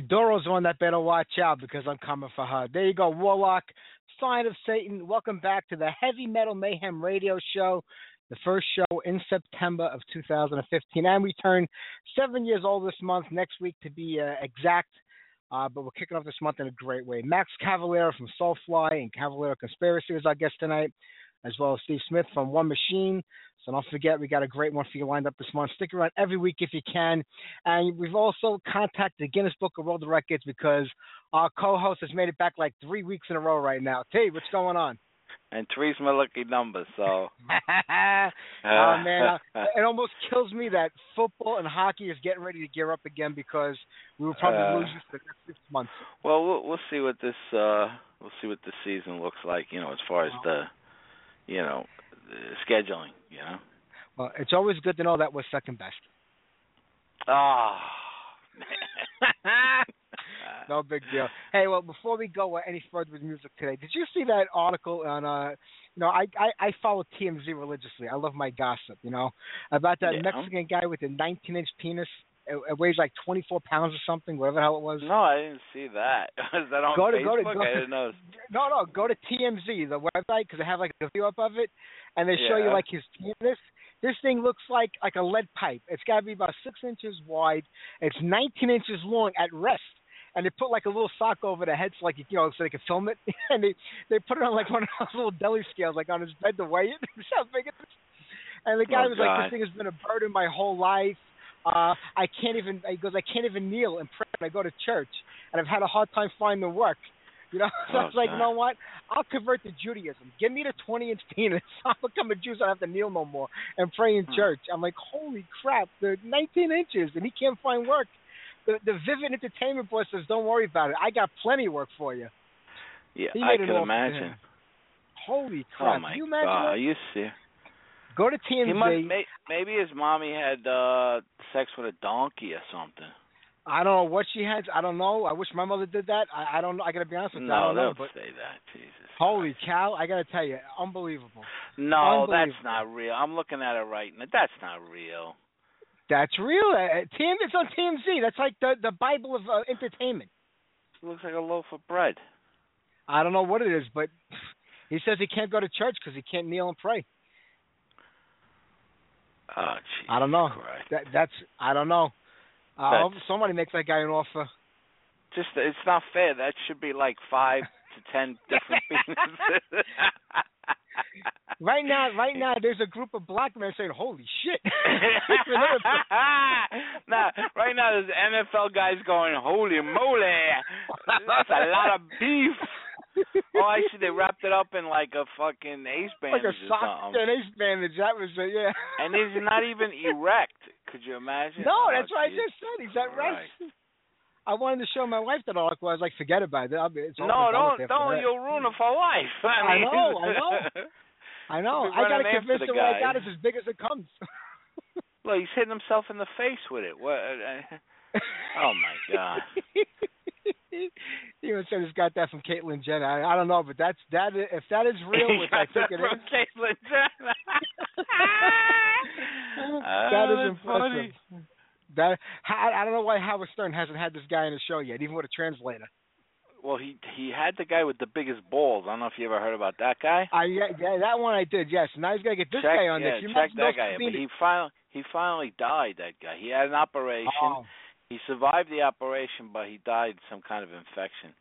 You, Doro's one that better watch out because I'm coming for her. There you go, Warlock, sign of Satan. Welcome back to the Heavy Metal Mayhem Radio Show, the first show in September of 2015, and we turn seven years old this month. Next week, to be uh, exact, Uh, but we're kicking off this month in a great way. Max Cavalera from Soulfly and Cavalera Conspiracy is our guest tonight, as well as Steve Smyth from One Machine. So don't forget, we got a great one for you lined up this month. Stick around every week if you can. And we've also contacted the Guinness Book of World Records because our co-host has made it back like three weeks in a row right now. T, what's going on? And three's my lucky number, so. oh man, it almost kills me that football and hockey is getting ready to gear up again because we will probably Uh, lose you for the next six months. Well, we'll we'll see what this uh we'll see what this season looks like. You know, as far as the, you know, the scheduling. You know. Well, it's always good to know that we're second best. Ah. no big deal. Hey, well, before we go uh, any further with music today, did you see that article on? uh You know, I I, I follow TMZ religiously. I love my gossip. You know, about that Yeah. Mexican guy with a 19-inch penis. It, it weighs like 24 pounds or something, whatever the hell it was. No, I didn't see that. Is that on Go to- Facebook? go to- go I didn't know. No, no, go to TMZ, the website, because they have like a view up of it, and they show you like his penis. This thing looks like like a lead pipe. It's got to be about six inches wide. It's 19 inches long at rest, and they put like a little sock over the head, so like you know, so they can film it. and they they put it on like one of those little deli scales, like on his bed to weigh it. That's how big it is. And the guy Oh, was like, "This thing has been a burden my whole life. Uh, I can't even." He goes, "I can't even kneel and pray when I go to church, and I've had a hard time finding work." You know, so I Oh, was like, God. you know what? I'll convert to Judaism. Give me the 20 inch penis. I'll become a Jew so I don't have to kneel no more and pray in Hmm. church. I'm like, holy crap, they're 19 inches and he can't find work. The, the Vivid Entertainment boss says, don't worry about it. I got plenty of work for you. Yeah, I can imagine. Holy Oh my Can you imagine God, that? are you serious? Go to TMZ. He must may, maybe his mommy had uh sex with a donkey or something. I don't know what she has. I don't know. I wish my mother did that. I, I don't know. I got to be honest with you. I No, don't know. don't But say that. Jesus. holy cow, I got to tell you, unbelievable. No, that's not real. I'm looking at it right now. That's not real. That's real. Uh, TM, it's on TMZ. That's like the, the Bible of uh, entertainment. It looks like a loaf of bread. I don't know what it is, but he says he can't go to church because he can't kneel and pray. Oh, I don't know. Christ. That that's I don't know. Uh, somebody makes that guy an offer. Just it's not fair. That should be like five to ten different penises. Right now, right now, there's a group of black men saying, "Holy shit!" nah, right now there's NFL guys going, "Holy moly, that's a lot of beef." Oh, I see. They wrapped it up in like a fucking ace bandage. like a sock and ace bandage. That was uh, yeah. And he's not even erect. Could you imagine? No, Oh, that's what I just said. He's Christ. rest. I wanted to show my wife that article. I was like, forget about it. I'll be, it's No, don't, don't. that. You'll ruin it for life. I, I know, I know. I know. I got to convince the her what I guy. got is as big as it comes. Look, he's hitting himself in the face with it. What? Oh my God. he even said he's got that from Caitlyn Jenner. I, I don't know, but that's that. if that is real, which I think it from is, Caitlyn Jenner. that Oh, is impressive. funny. That I, I don't know why Howard Stern hasn't had this guy in the show yet, even with a translator. Well, he he had the guy with the biggest balls. I don't know if you ever heard about that guy. I yeah, yeah, that one I did. Yes, now he's gonna get this check, guy on yeah, this. You check that guy. But he finally he finally died. That guy. He had an operation. Oh, He survived the operation, but he died some kind of infection.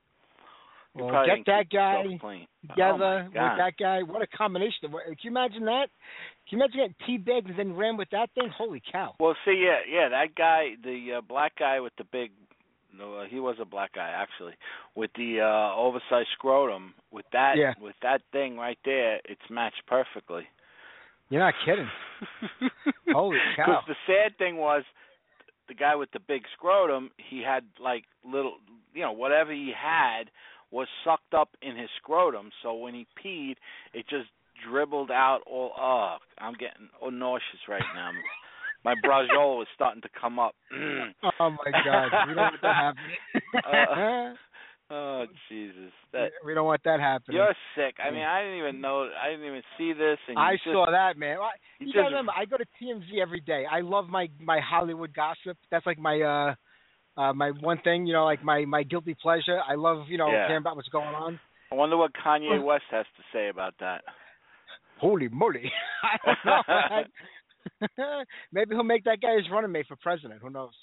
He well, get that guy together oh with that guy. What a combination! What- Can you imagine that? Can you imagine getting teabagged and then ran with that thing? Holy cow! Well, see, yeah, yeah, that guy, the uh, black guy with the big, no, uh, he was a black guy actually, with the uh oversized scrotum. With that, Yeah. with that thing right there, it's matched perfectly. You're not kidding. Holy cow. Because the sad thing was, the guy with the big scrotum, he had like little, you know, whatever he had was sucked up in his scrotum. So when he peed, it just dribbled out all. Oh, I'm getting oh, nauseous right now. My braciole is starting to come up. Oh my God! We don't want that happening. Uh, oh Jesus, that we don't want that happening. you're sick. I mean, I didn't even know. I didn't even see this. And you I just, saw that, man. I- you You gotta remember, I go to TMZ every day. I love my my Hollywood gossip. That's like my uh uh my one thing, you know, like my my guilty pleasure. I love, you know, Yeah. hearing about what's going on. I wonder what Kanye West has to say about that. Holy moly! I don't know. Maybe he'll make that guy his running mate for president. Who knows?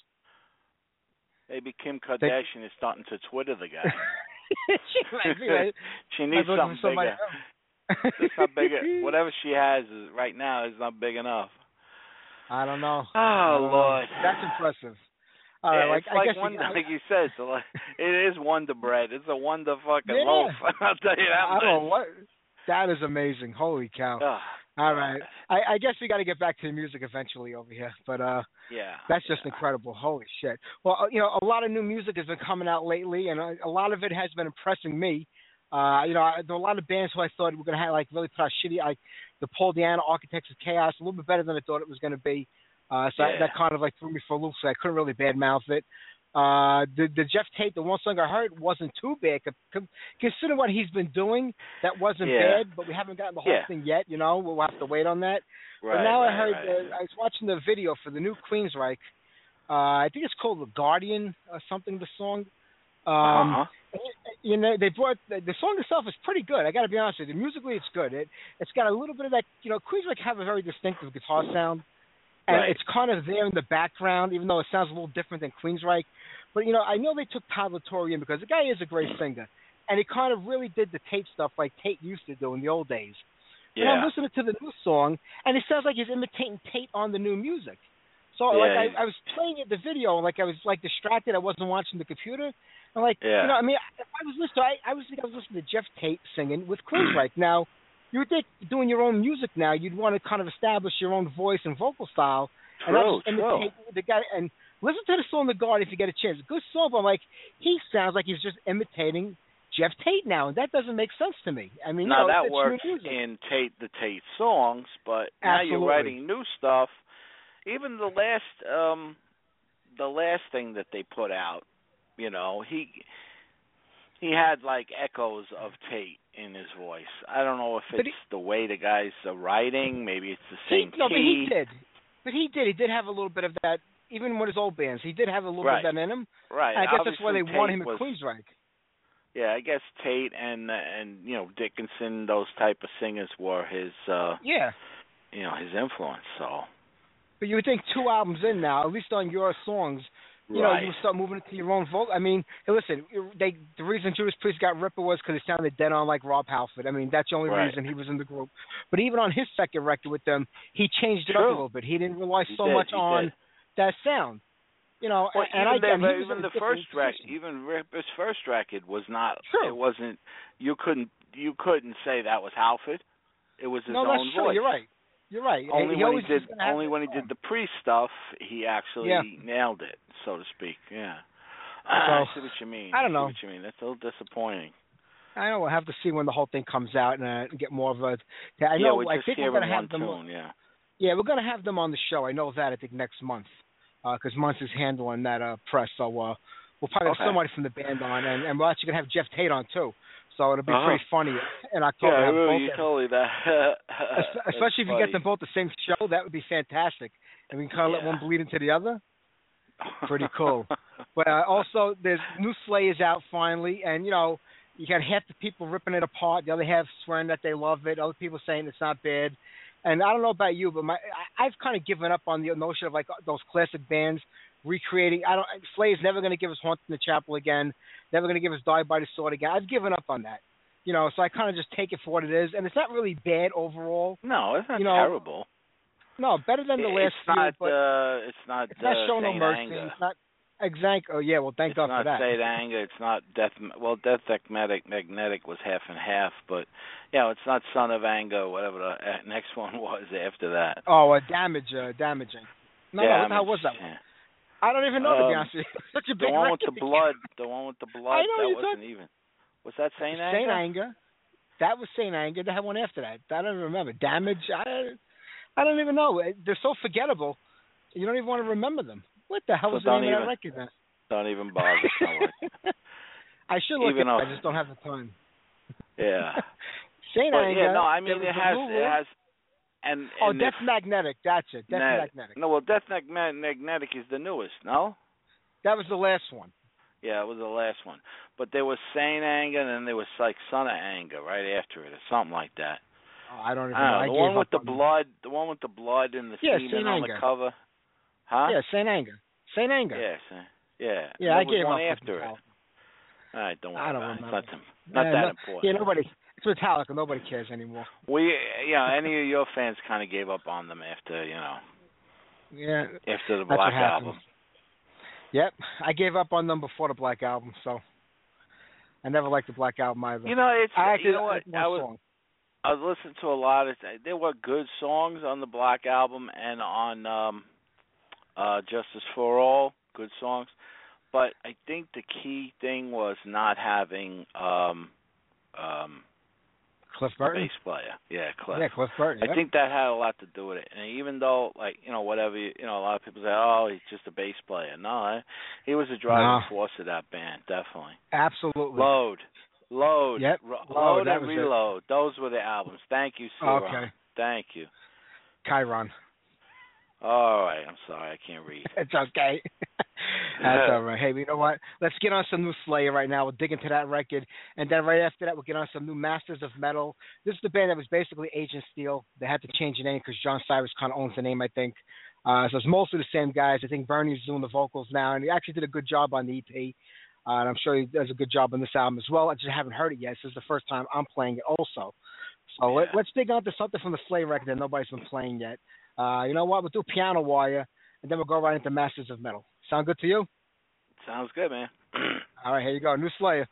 Maybe Kim Kardashian is starting to Twitter the guy. she might be right. she needs something bigger. It's not bigger. Whatever she has is, right now is not big enough. I don't know. Oh don't know. Lord, That's impressive. All yeah, right, like it's I like guess wonder, we, like you said, it's like, it is Wonder Bread. It's a Wonder fucking Yeah. loaf. I'll tell you that I don't know what. That is amazing. Holy cow! Ugh, All right, I, I guess we got to get back to the music eventually over here, but uh, yeah, that's just yeah. incredible. Holy shit! Well, uh, you know, a lot of new music has been coming out lately, and a, a lot of it has been impressing me. Uh, you know, I- there were a lot of bands who I thought were gonna have like really put out shitty, like the Paul Di'Anno Architects of Chaoz, a little bit better than I thought it was gonna be. Uh, so I- that kind of like threw me for a loop. So I couldn't really badmouth it. Uh, the the Geoff Tate, the one song I heard wasn't too bad. Con- con- Considering what he's been doing, that wasn't Yeah. bad. But we haven't gotten the whole Yeah. thing yet. You know, we'll have to wait on that. Right, but now right, I heard, right. uh, I was watching the video for the new Queensryche. Uh, I think it's called The Guardian or something. The song. Um, uh-huh. You know, they brought the, the song itself is pretty good. I got to be honest with you. Musically, it's good. It it's got a little bit of that. You know, Queensryche have a very distinctive guitar sound, and Right. it's kind of there in the background, even though it sounds a little different than Queensryche. But you know, I know they took Todd La Torre in because the guy is a great singer, and he kind of really did the Tate stuff like Tate used to do in the old days. And I'm listening to the new song, and it sounds like he's imitating Tate on the new music. So Yeah, like I, I was playing it the video, like I was like distracted. I wasn't watching the computer. And like Yeah. you know, I mean, if I was listening, I, I was I was listening to Geoff Tate singing with Queensryche. now, you would think doing your own music now, you'd want to kind of establish your own voice and vocal style, and not True, just imitate the guy. And listen to the song "The Guard" if you get a chance. Good song, but I'm like, he sounds like he's just imitating Geoff Tate now, and that doesn't make sense to me. I mean, now you know, that works in Tate the Tate songs, but now you're writing new stuff. Even the last um the last thing that they put out, you know, he he had like echoes of Tate in his voice. I don't know if it's the way the guys are writing, maybe it's the He, same no, but he did. But he did. He did have a little bit of that. Even with his old bands, he did have a little Right. bit of that in him. Right. I guess that's why they Obviously, want Tate him at was, Queensryche. Yeah, I guess Tate and and you know Dickinson, those type of singers were his uh Yeah. you know his influence. So But you would think two albums in now, at least on your songs, you know, you would start moving into your own vocal. I mean, hey, listen, they the reason Judas Priest got Ripper was because it sounded dead on like Rob Halford. I mean, that's the only Right. reason he was in the group. But even on his second record with them, he changed it up a little bit. He didn't rely He so did, much on did. That sound. You know, Well, and even, I their, he was even the first record, even Ripper's first record was not. True. It wasn't. You couldn't. You couldn't say that was Halford. It was his no, own that's true. voice. You're right. You're right. Only he when he did. was gonna have Only when he did the pre stuff, he actually Yeah. nailed it, so to speak. Yeah. I So, see what you mean. I don't know. what you mean. That's a little disappointing. I know we'll have to see when the whole thing comes out and, uh, get more of a. I yeah, know. we're I think we're gonna have them. tune. Yeah. Yeah, we're gonna have them on the show. I know that. I think next month, because Muntz is handling that uh, press. So uh, we'll probably Okay. have somebody from the band on, and, and we're actually gonna have Geoff Tate on too. So it'll be Uh-huh. pretty funny in October. Yeah, have really, both you told me that. Especially if you get them both the same show, that would be fantastic. And we can kind of let one bleed into the other. Pretty cool. But uh, also, there's new Slay is out finally, and you know, you got half the people ripping it apart, the other half swearing that they love it, other people saying it's not bad. And I don't know about you, but my I, I've kind of given up on the notion of like those classic bands recreating. I don't. Slay is never going to give us Haunting the Chapel again. Never going to give us Die by the Sword again. I've given up on that. You know, so I kind of just take it for what it is, and it's not really bad overall. no, it's not you know, terrible. No, better than the last it's few, not. uh, it's not. it's not uh, Show No Mercy. Anger. It's not exact. Oh yeah, well thank it's God not for that. Saint Anger. It's not Death. Well, Death Magnetic Magnetic was half and half, but yeah, it's not Son of Anger. Whatever the uh, next one was after that. Oh, uh, damage, uh, damaging. No, no, what the hell was that? one? Yeah. I don't even know to be Um, honest with you. Such a The big one with record. the blood. The one with the blood. I know, that you wasn't thought- even. Was that Saint Anger? Saint Anger. That was Saint Anger. They had one after that. I don't remember. Damage. I, I don't even know. They're so forgettable. You don't even want to remember them. What the hell So was the name don't of even- that record? Don't even bother. I should look Even it up. I just don't have the time. Yeah. Saint But Anger. yeah, no, I mean it has it has and, Oh, and Death if- Magnetic. That's it. Death Mag- Magnetic. No, well, Death Mag- Magnetic is the newest. No. That was the last one. Yeah, it was the last one. But there was Saint Anger, and then there was like Son of Anger right after it, or something like that. Oh, I don't even I know. don't know. I the one with the blood, the one with the blood and the Yeah, semen Saint on Anger. the cover. Huh? Yeah, Saint Anger. Saint Anger. Yeah, Yeah. Yeah, I gave one up. after it. All right, don't I don't remember. it. It's not, not that no- important. Yeah, nobody. It's Metallica. Nobody cares anymore. We, you know, any of your fans kind of gave up on them after, you know, Yeah, after the Black happens. album. Yep, I gave up on them before the Black Album, so I never liked the Black Album either. You know, it's I actually you know what I was song. I was listening to a lot of there were good songs on the Black album and on um uh Justice for All, good songs. But I think the key thing was not having um um Cliff Burton. bass player. Yeah, Cliff. Yeah, Cliff Burton. I yep. think that had a lot to do with it. And even though, like, you know, whatever, you, you know, a lot of people say, oh, he's just a bass player. No, I, he was a driving No. force of that band, definitely. absolutely. Load, load, Yep, Ro- Load, load that and was it. reload. Those were the albums. Thank you, Sue. Okay. Thank you. Chiron. All right, I'm sorry, I can't read. It's okay. That's all right. Hey, you know what? Let's get on some new Slayer right now. We'll dig into that record, and then right after that, we'll get on some new Masters of Metal. This is the band that was basically Agent Steel. They had to change the name because John Cyriis kind of owns the name, I think. Uh, so it's mostly the same guys. I think Bernie's doing the vocals now, and he actually did a good job on the EP. Uh, and I'm sure he does a good job on this album as well. I just haven't heard it yet. This is the first time I'm playing it also. So let, Yeah. let's dig onto something from the Slayer record that nobody's been playing yet. Uh, you know what? We'll do Piano Wire, and then we'll go right into Masters of Metal. Sound good to you? Sounds good, man. All right, here you go. New Slayer.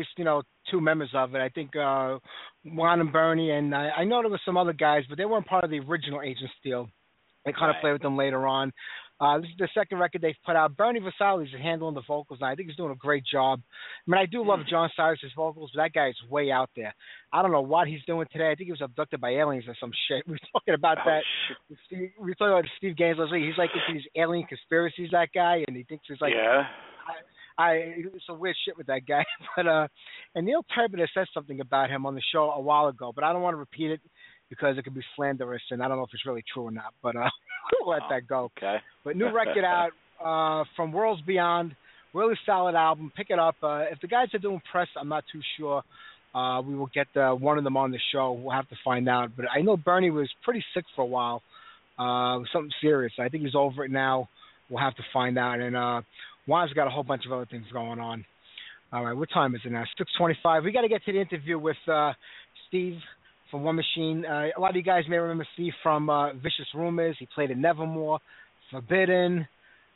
Least you know two members of it. I think uh, Juan and Bernie, and I, I know there were some other guys, but they weren't part of the original Agent Steel. They kind of played with them later on. Uh, this is the second record they've put out. Bernie Versailles is handling the vocals, and I think he's doing a great job. I mean, I do love John Cyriis's vocals, but that guy is way out there. I don't know what he's doing today. I think he was abducted by aliens or some shit. We were talking about Oh, that. shit. We were talking about Steve Gaines last week. He's like into these alien conspiracies. That guy, and he thinks he's like yeah. I some weird shit with that guy. But uh and Neil Turbin has said something about him on the show a while ago, but I don't want to repeat it because it could be slanderous and I don't know if it's really true or not. But uh we'll let Oh. that go. Okay. But new record out uh from Worlds Beyond, really solid album. Pick it up. Uh if the guys are doing press, I'm not too sure. Uh we will get uh, one of them on the show. We'll have to find out. But I know Bernie was pretty sick for a while. Uh something serious. I think he's over it now. We'll have to find out. And uh Juan's got a whole bunch of other things going on. All right, what time is it now? Six twenty-five. We got to get to the interview with uh, Steve from One Machine. Uh, a lot of you guys may remember Steve from uh, Vicious Rumors. He played in Nevermore, Forbidden.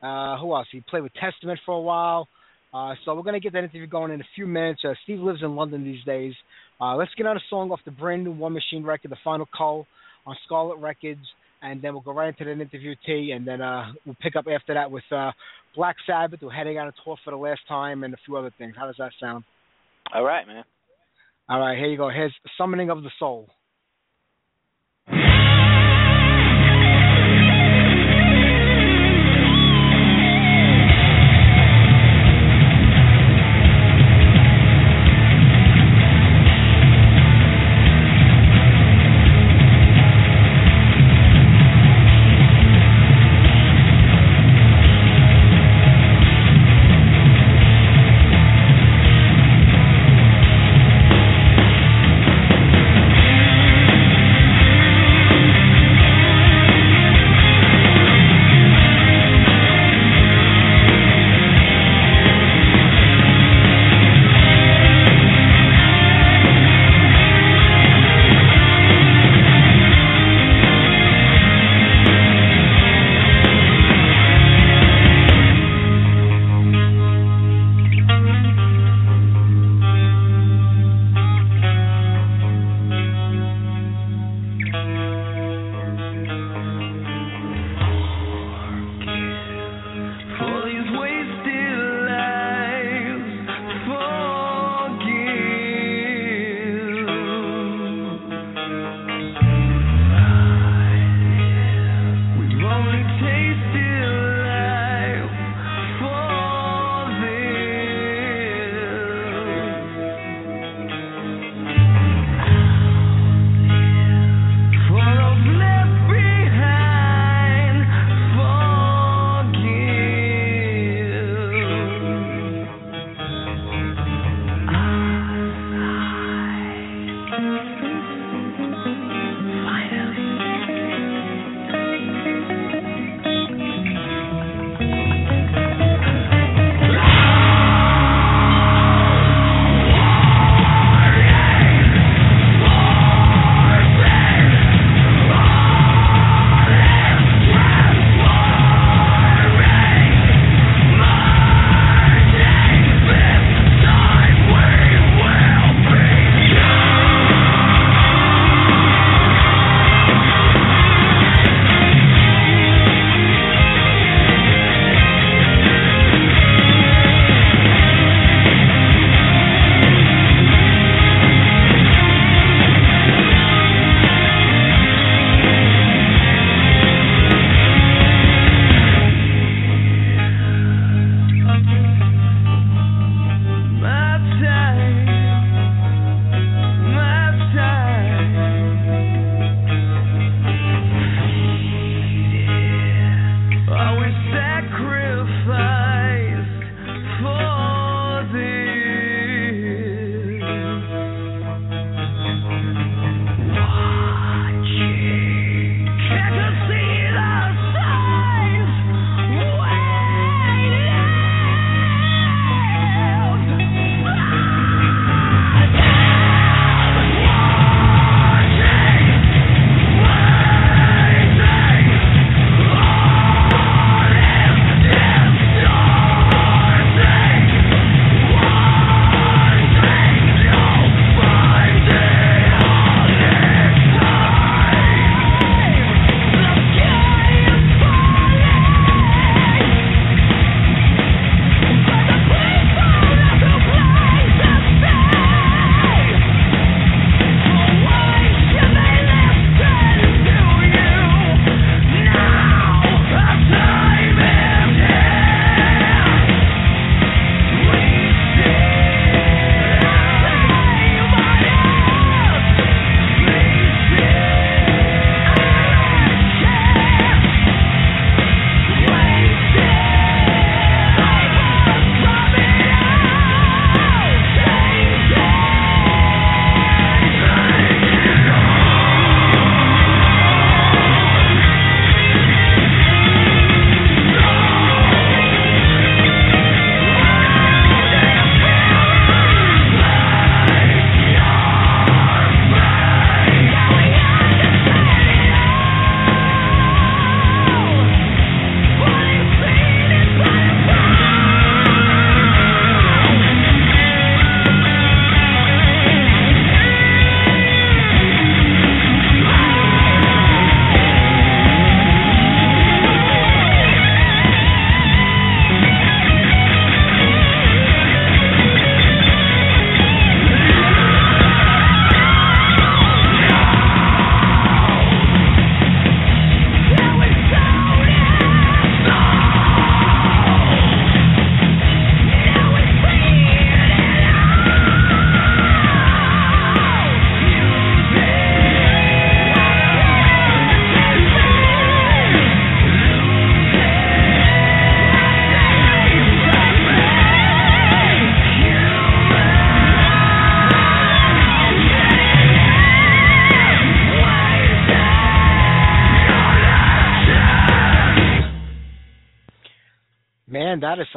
Uh, who else? He played with Testament for a while. Uh, so we're gonna get that interview going in a few minutes. Uh, Steve lives in London these days. Uh, let's get on a song off the brand new One Machine record, The Final Call, on Scarlet Records, and then we'll go right into that interview T, and then uh, we'll pick up after that with uh, Black Sabbath, who are heading on a tour for the last time, and a few other things. How does that sound? All right, man. All right, here you go. Here's Summoning of the Soul.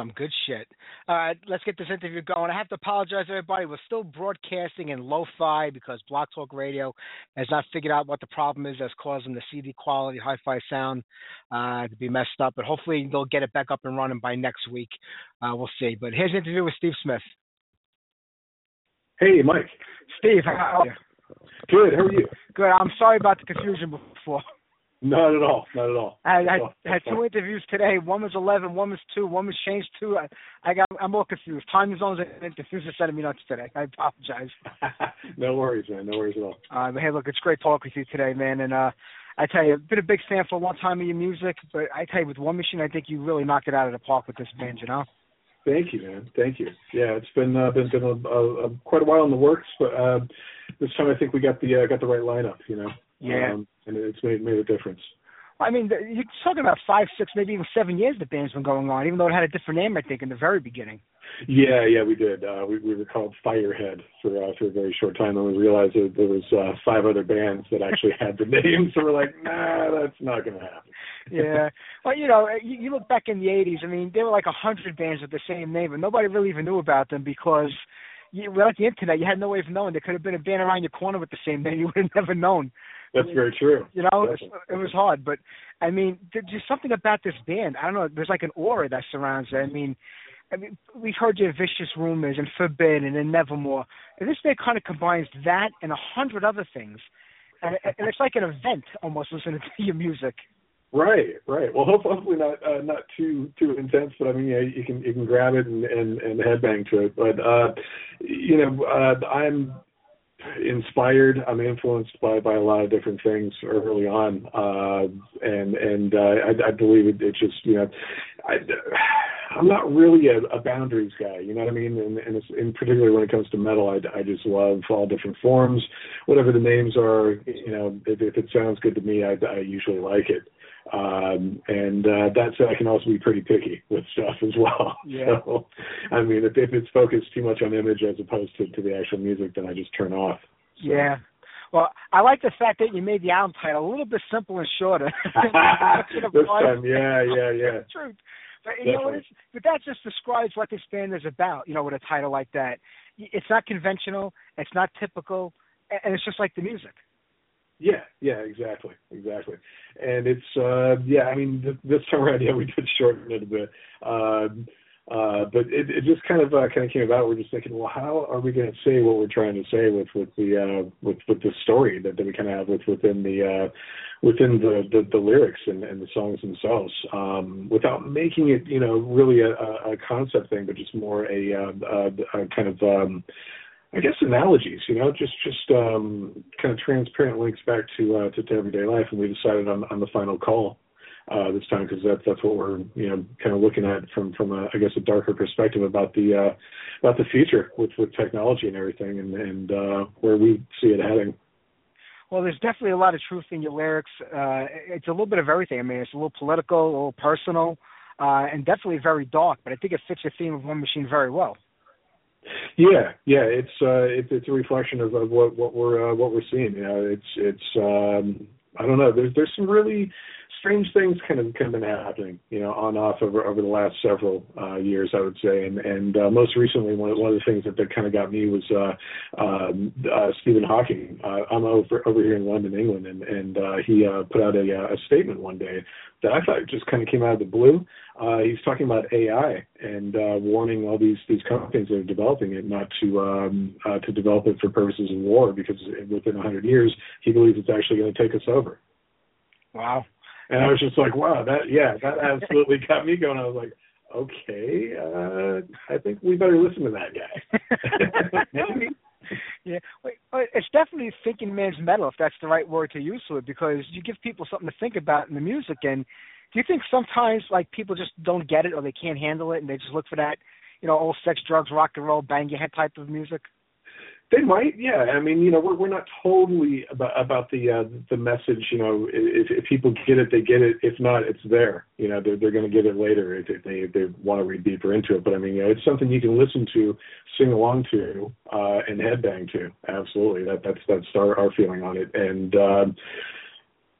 Some good shit. All right, let's get this interview going. I have to apologize, everybody. We're still broadcasting in lo-fi because Block Talk Radio has not figured out what the problem is that's causing the CD quality, hi-fi sound uh, to be messed up. But hopefully they'll get it back up and running by next week. Uh, we'll see. But here's an interview with Steve Smyth. Hey, Mike. Steve, how are you? Good. How are you? Good. I'm sorry about the confusion before. Not at all. Not at all. I, I had two interviews today. One was 11, one was 2, one was changed to. I, I got, I'm all confused. Time zones and confused are setting me nuts today. I apologize. no worries, man. No worries at all. Uh, but hey, look, it's great talking with you today, man. And uh, I tell you, I've been a big fan for a long time of your music, but I tell you, with One Machine, I think you really knocked it out of the park with this band, you know? Thank you, man. Thank you. Yeah, it's been uh, been been a, a, a, quite a while in the works, but uh, this time I think we got the uh, got the right lineup. You know. Yeah. Um, and it's made made a difference. I mean, you're talking about five, six, maybe even seven years the band's been going on, even though it had a different name, I think, in the very beginning. Yeah, yeah, we did. Uh, we we were called Firehead for uh, for a very short time, and we realized that there was uh, five other bands that actually had the name. So we're like, nah, that's not going to happen. yeah. Well, you know, you, you look back in the '80s. I mean, there were like a hundred bands with the same name, but nobody really even knew about them because, you, without the internet, you had no way of knowing. There could have been a band around your corner with the same name. You would have never known. That's very true. You know, it's, Definitely. it was hard, but I mean, there's just something about this band. I don't know. There's like an aura that surrounds it. I mean, I mean, we've heard your vicious rumors and forbid and then nevermore. And this band kind of combines that and a hundred other things, and, and it's like an event almost listening to your music. Right, right. Well, hopefully not uh, not too too intense, but I mean, yeah, you can you can grab it and and, and headbang to it. But uh, you know, uh, I'm inspired. I'm influenced by by a lot of different things early on, uh, and and uh, I, I believe it, it's just you know, I, I'm not really a, a boundaries guy. You know what I mean? And and it's, in particular when it comes to metal, I, I just love all different forms, whatever the names are. You know, if, if it sounds good to me, I, I usually like it. Um, and uh, that said, I can also be pretty picky with stuff as well. Yeah. So, I mean, if, if it's focused too much on image as opposed to, to the actual music, then I just turn off. So. Yeah. Well, I like the fact that you made the album title a little bit simple and shorter. this time, yeah, yeah, yeah. Truth. But you know what? It's, but that just describes what this band is about. You know, with a title like that, it's not conventional. It's not typical, and it's just like the music. Yeah, yeah, exactly, exactly. And it's uh yeah, I mean th- this time around, yeah, we did shorten it a bit. Um uh but it it just kind of uh, kind of came about. We're just thinking, well, how are we going to say what we're trying to say with with the uh with with the story that, that we kind of have with within the uh within the the, the lyrics and, and the songs themselves, um without making it, you know, really a, a concept thing, but just more a uh, a, a kind of um I guess analogies, you know, just just um, kind of transparent links back to, uh, to to everyday life, and we decided on on the Final Cull uh, this time because that's that's what we're you know kind of looking at from from a, I guess a darker perspective about the uh, about the future with with technology and everything, and and uh, where we see it heading. Well, there's definitely a lot of truth in your lyrics. Uh, it's a little bit of everything. I mean, it's a little political, a little personal, uh, and definitely very dark. But I think it fits the theme of One Machine very well. Yeah, yeah, it's uh, it's it's a reflection of, of what what we're uh, what we're seeing. You know, it's it's um, I don't know. There's there's some really strange things kind of of been happening, you know, on off over over the last several uh, years, I would say, and and uh, most recently one of, one of the things that, that kind of got me was uh, um, uh, Stephen Hawking. Uh, I'm over over here in London, England, and and uh, he uh, put out a, uh, a statement one day that I thought just kind of came out of the blue. Uh, he's talking about AI and uh, warning all these these companies that are developing it not to um, uh, to develop it for purposes of war because within 100 years he believes it's actually going to take us over. Wow. And I was just like, wow, that yeah, that absolutely got me going. I was like, okay, uh, I think we better listen to that guy. Yeah, uh, it's definitely thinking man's metal, if that's the right word to use for it, because you give people something to think about in the music. And do you think sometimes like people just don't get it or they can't handle it, and they just look for that, you know, old sex, drugs, rock and roll, bang your head type of music? They might, yeah. I mean, you know, we're we're not totally about about the uh, the message. You know, if if people get it, they get it. If not, it's there. You know, they're they're going to get it later if if they if they want to read deeper into it. But I mean, you know, it's something you can listen to, sing along to, uh, and headbang to. Absolutely, that that's that's our our feeling on it. And um,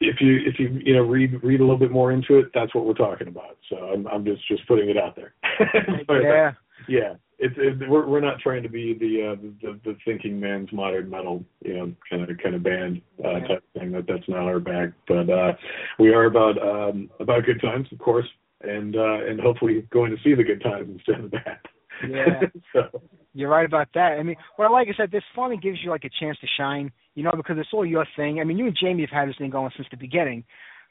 if you if you you know read read a little bit more into it, that's what we're talking about. So I'm I'm just just putting it out there. But, yeah. yeah. It's it, we're we're not trying to be the uh, the the thinking man's modern metal you know kind of kind of band uh, type thing. That that's not our bag. But uh, we are about um, about good times, of course, and uh, and hopefully going to see the good times instead of the bad. Yeah. so You're right about that. I mean, what I like is that this finally gives you like a chance to shine, you know, because it's all your thing. I mean, you and Jamie have had this thing going since the beginning,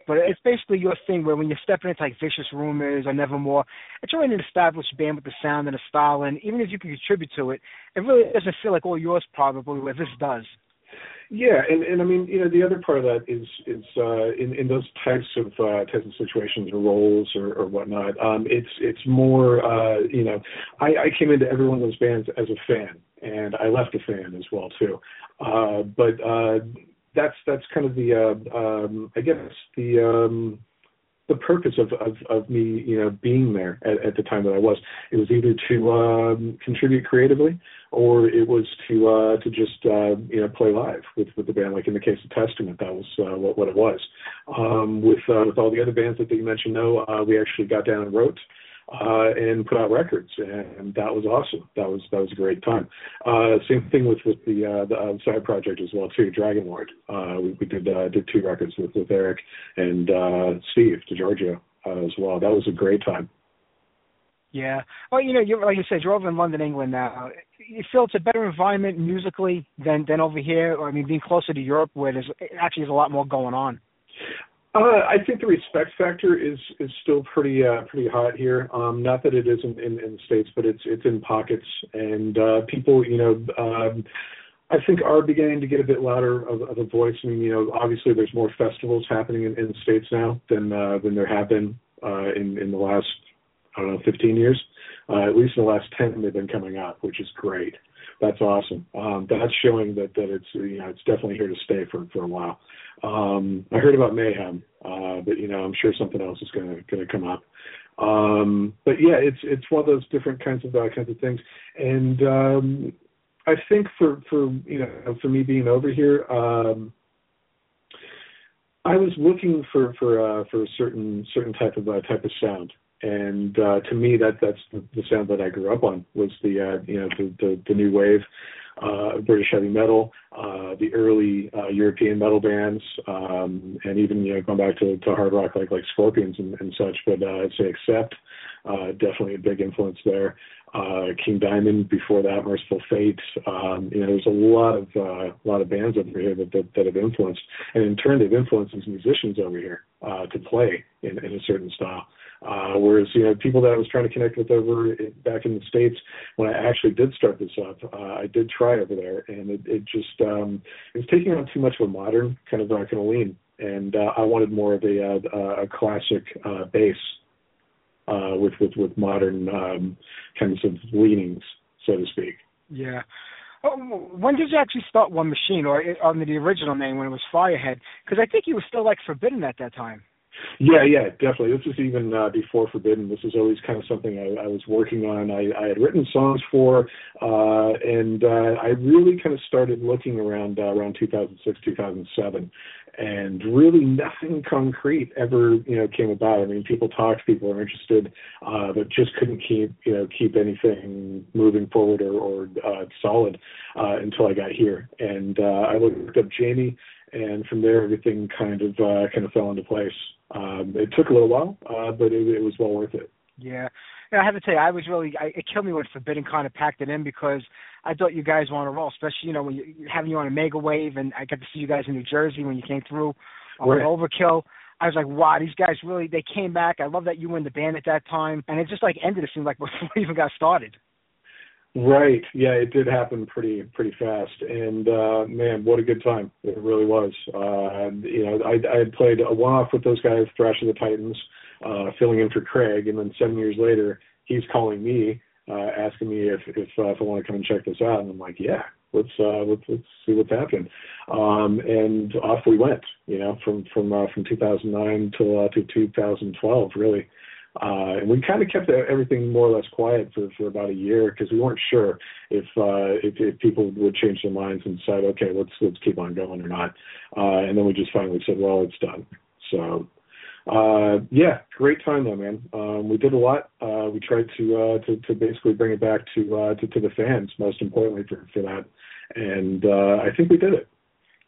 but it's basically your thing where when you're stepping into like Vicious Rumors or Nevermore, it's already an established band with the sound and the style, and even if you can contribute to it, it really doesn't feel like all yours probably, where this does. Yeah, and and I mean, you know, the other part of that is is uh, in in those types of uh, types of situations or roles or, or whatnot. Um, it's it's more, uh, you know, I, I came into every one of those bands as a fan, and I left a fan as well too. Uh, but uh, that's that's kind of the, uh, um, I guess the. Um, the purpose of, of, of me, you know, being there at, at the time that I was. It was either to um, contribute creatively, or it was to uh, to just uh, you know play live with with the band. Like in the case of Testament, that was uh, what what it was. Um, with uh, with all the other bands that you mentioned, no, uh, we actually got down and wrote. Uh, and put out records, and that was awesome. That was that was a great time. Uh, same thing with with the uh, the side project as well too, Dragon Lord. Uh, we, we did uh, did two records with with Eric and uh, Steve DiGiorgio uh, as well. That was a great time. Yeah. Well, you know, you're like you said, you're over in London, England now. You feel it's a better environment musically than than over here, or I mean, being closer to Europe, where there's actually there's a lot more going on. Uh, I think the respect factor is is still pretty uh, pretty hot here. Um, not that it isn't in, in the states, but it's it's in pockets, and uh, people, you know, um, I think are beginning to get a bit louder of, of a voice. I mean, you know, obviously there's more festivals happening in, in the states now than uh, than there have been uh, in in the last I don't know 15 years. Uh, at least in the last 10, they've been coming up, which is great. That's awesome. Um, that's showing that that it's you know it's definitely here to stay for for a while. Um, I heard about Mayhem, uh, but you know I'm sure something else is going to going to come up. Um, but yeah, it's it's one of those different kinds of uh, kinds of things, and um, I think for for you know for me being over here, um, I was looking for for uh, for a certain certain type of uh, type of sound, and uh, to me that that's the, sound that I grew up on was the uh, you know the, the the new wave, uh, British heavy metal, uh, the early uh, European metal bands, um, and even you know going back to, to hard rock like like Scorpions and, and such. But uh, I'd say Accept, uh, definitely a big influence there. Uh, King Diamond before that, Mercyful Fate. Um, you know, there's a lot of uh, a lot of bands over here that, that that have influenced, and in turn they've influenced these musicians over here uh, to play in, in a certain style. Uh, whereas, you know, people that I was trying to connect with over back in the States, when I actually did start this up, uh, I did try over there and it, it just, um, it was taking on too much of a modern kind of, uh, kind of lean. And, uh, I wanted more of a, uh, a classic, uh, bass, uh, with, with, with modern, um, kinds of leanings, so to speak. Yeah. Oh, When did you actually start One Machine, or under the original name when it was Firehead? Because I think you were still like Forbidden at that time. Yeah, yeah, definitely. This is even uh, before Forbidden. This is always kind of something I, I was working on. I, I had written songs for, uh, and uh, I really kind of started looking around uh, around 2006, 2007, and really nothing concrete ever you know came about. I mean, people talked, people were interested, uh, but just couldn't keep you know keep anything moving forward or, or uh, solid uh, until I got here. And uh, I looked up Jamie, and from there everything kind of uh, kind of fell into place. Um, it took a little while, uh, but it, it was well worth it. Yeah. And I have to tell you, I was really, I, it killed me when Forbidden kind of packed it in because I thought you guys were on a roll, especially, you know, when you having you on Omega Wave and I got to see you guys in New Jersey when you came through on Right. Overkill. I was like, wow, these guys really, they came back. I love that you were in the band at that time. And it just like ended, it seemed like before we even got started. Right. Yeah, it did happen pretty pretty fast, and uh, man, what a good time it really was. Uh, you know, I, I had played a one-off with those guys, Thrash of the Titans, uh, filling in for Craig, and then seven years later, he's calling me, uh, asking me if if, uh, if I want to come and check this out, and I'm like, yeah, let's uh, let's let's see what's happening. Um, and off we went. You know, from from uh, from 2009 till uh, to 2012, really. Uh, and we kind of kept everything more or less quiet for, for about a year because we weren't sure if, uh, if if people would change their minds and decide, okay, let's let's keep on going or not. Uh, and then we just finally said, well, it's done. So uh yeah great time though man um we did a lot uh we tried to uh to, to basically bring it back to uh to, to the fans most importantly for for that and uh i think we did it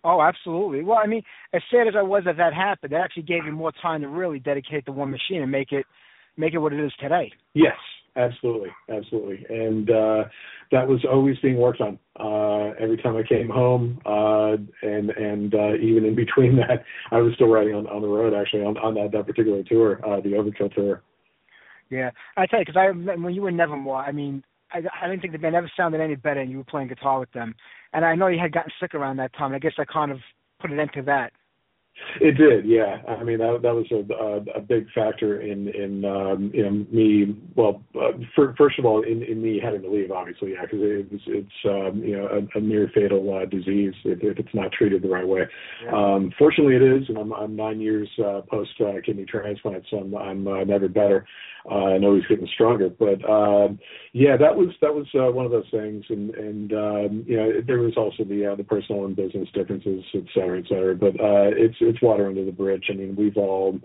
Oh, absolutely. Well, I mean, as sad as I was that that happened, that actually gave me more time to really dedicate to one machine and make it make it what it is today. yes absolutely absolutely and uh that was always being worked on uh every time i came home uh and and uh even in between that i was still riding on on the road actually on on that that particular tour uh the overkill tour Yeah, I tell you, because I remember when you were Nevermore, I mean, I I didn't think the band ever sounded any better, and you were playing guitar with them. And I know you had gotten sick around that time. And I guess I kind of put an end to that. It did, yeah. I mean, that that was a a, a big factor in in um, you know me. Well, uh, for, first of all, in in me having to leave, obviously, yeah, because it was it's um, you know a, a near fatal uh, disease if, if it's not treated the right way. Yeah. Um, fortunately, it is, and I'm I'm nine years uh, post uh, kidney transplant, so I'm I'm uh, never better. Uh, I know he's getting stronger, but um, yeah, that was that was uh, one of those things, and and um, you know there was also the uh, the personal and business differences, et cetera, et cetera. But uh, it's it's water under the bridge. I mean, we've all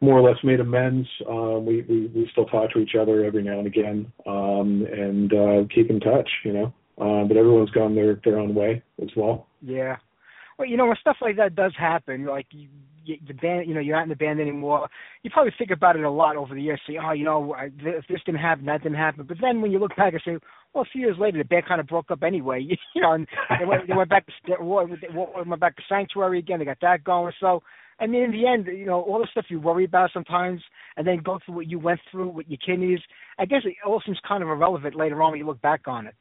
more or less made amends. Um, we, we we still talk to each other every now and again, um, and uh, keep in touch. You know, um, but everyone's gone their their own way as well. Yeah. Well, you know, when stuff like that does happen, like you, the band, you know, you're not in the band anymore. You probably think about it a lot over the years. Say, oh, you know, if this didn't happen, that didn't happen. But then when you look back and say, well, a few years later, the band kind of broke up anyway. You know, and they went, they went back to they went back to Sanctuary again. They got that going. So, I mean, in the end, you know, all the stuff you worry about sometimes, and then go through what you went through with your kidneys. I guess it all seems kind of irrelevant later on when you look back on it.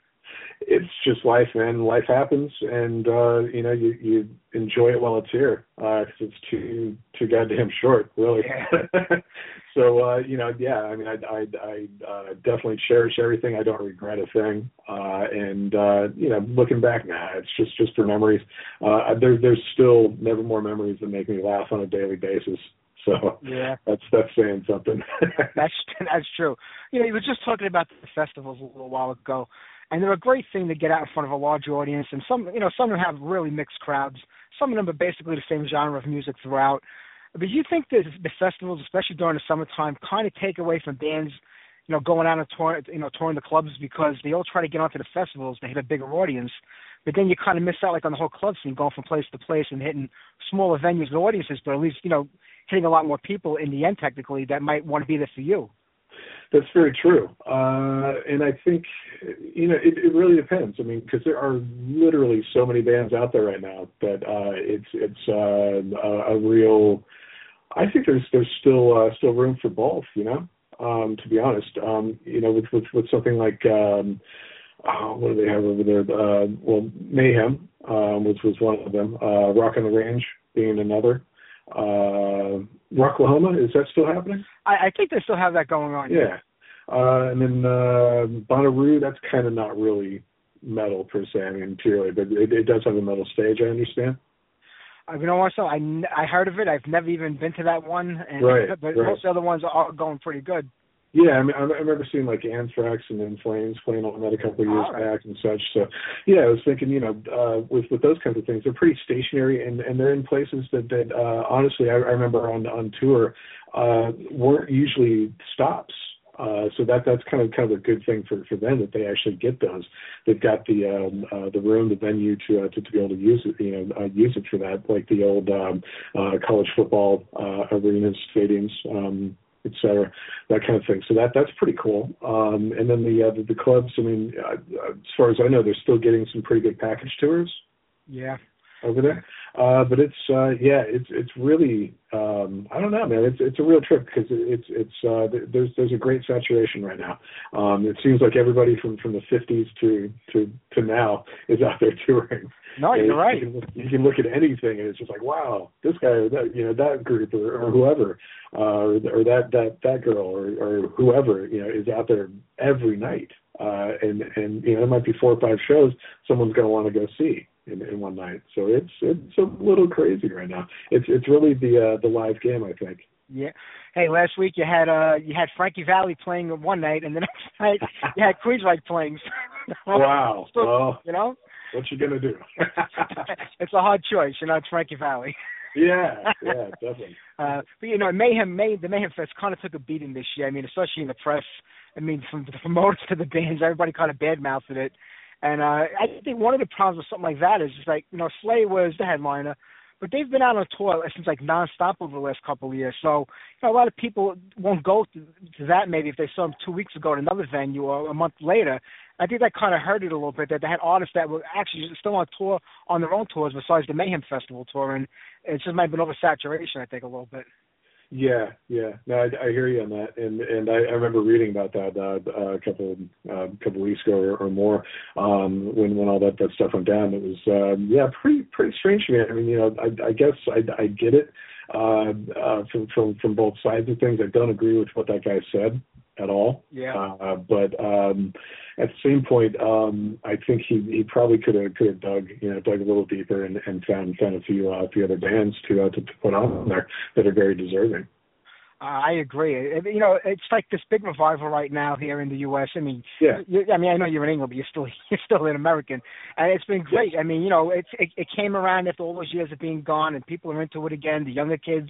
It's just life, man. Life happens, and uh, you know you you enjoy it while it's here because it's too too goddamn short, really. so uh, you know, yeah. I mean, I I, I uh, definitely cherish everything. I don't regret a thing, uh, and uh, you know, looking back now, it's just just for memories. Uh, there there's still Nevermore memories that make me laugh on a daily basis. So Yeah. that's that's saying something. That's that's true. You know, you were just talking about the festivals a little while ago, and they're a great thing to get out in front of a larger audience. And some, you know, some of them have really mixed crowds. Some of them are basically the same genre of music throughout. But you think that the festivals, especially during the summertime, kind of take away from bands, you know, going out and tour, you know, touring the clubs because they all try to get onto the festivals to hit a bigger audience. But then you kind of miss out, like on the whole club scene, going from place to place and hitting smaller venues and audiences, but at least you know, hitting a lot more people in the end, technically, that might want to be there for you. That's very true, uh, and I think you know it, it really depends. I mean, because there are literally so many bands out there right now that uh, it's it's uh, a, a real. I think there's there's still uh, still room for both. You know, um, to be honest, um, you know, with with, with something like um, oh, what do they have over there? Uh, well, Mayhem, um, which was one of them. Uh, Rock on the Range being another. Uh, Rocklahoma, is that still happening? I, I think they still have that going on. Yeah. Uh, and then uh, Bonnaroo, that's kind of not really metal per se, I mean, purely, but it, it does have a metal stage, I understand. You know what? I I I heard of it. I've never even been to that one, and Right, but right. most of the other ones are going pretty good. Yeah, I mean, I remember seeing like Anthrax and In Flames playing on that a couple of years right. back and such. So, yeah, I was thinking, you know, uh, with with those kinds of things, they're pretty stationary and and they're in places that that uh, honestly, I, I remember on on tour uh, weren't usually stops. Uh, so that that's kind of kind of a good thing for for them that they actually get those. They've got the um, uh, the room, the venue to, uh, to to be able to use it, you know, uh, use it for that, like the old um, uh, college football uh, arenas, stadiums. Um, et cetera, that kind of thing. So that that's pretty cool. Um, and then the, uh, the the clubs. I mean, uh, as far as I know, they're still getting some pretty good package tours Yeah. over there. Uh, but it's uh, yeah, it's it's really um, I don't know, man. It's it's a real trip because it's it's uh, there's there's a great saturation right now. Um, it seems like everybody from from the 50s to to to now is out there touring. No, you're right. You can, look, you can look at anything and it's just like, wow, this guy or that, you know, that group or, or whoever, uh, or, or that that that girl or or whoever, you know, is out there every night. Uh, and and you know, it might be four or five shows someone's going to want to go see in, in one night. So it's it's a little crazy right now. It's it's really the uh, the live game, I think. Yeah. Hey, last week you had uh you had Frankie Valli playing one night, and the next night you had Queensryche playing. Wow. So, Well, you know, what you gonna do? it's a hard choice. You know, it's Frankie Valli. yeah, yeah, definitely. Uh, but you know, Mayhem, May, the Mayhem Fest kind of took a beating this year. I mean, especially in the press. I mean, from the promoters to the bands, everybody kind of badmouthed it. And uh, I think one of the problems with something like that is just like you know, Slayer was the headliner, but they've been out on tour since like nonstop over the last couple of years. So you know, a lot of people won't go to, to that maybe if they saw them two weeks ago at another venue or a month later. I think that kind of hurt it a little bit that they had artists that were actually still on tour on their own tours besides the Mayhem Festival tour, and it just might have been oversaturation. I think a little bit. Yeah, yeah. No, I, I hear you on that, and and I, I remember reading about that uh, a couple uh, couple weeks ago or, or more um, when when all that that stuff went down. It was um, yeah, pretty pretty strange to me. I mean, you know, I, I guess I, I get it uh, uh, from from from both sides of things. I don't agree with what that guy said at all. Yeah. Uh, but um, at the same point, um, I think he he probably could have could have dug you know dug a little deeper and, and found found a few uh, a few other bands to, uh, to to put on there that are very deserving. Uh, I agree. You know, it's like this big revival right now here in the U.S. I mean, Yeah. you, I mean, I know you're in England, but you're still you're still an American, and it's been great. I mean, you know, it's it, it came around after all those years of being gone, and people are into it again. The younger kids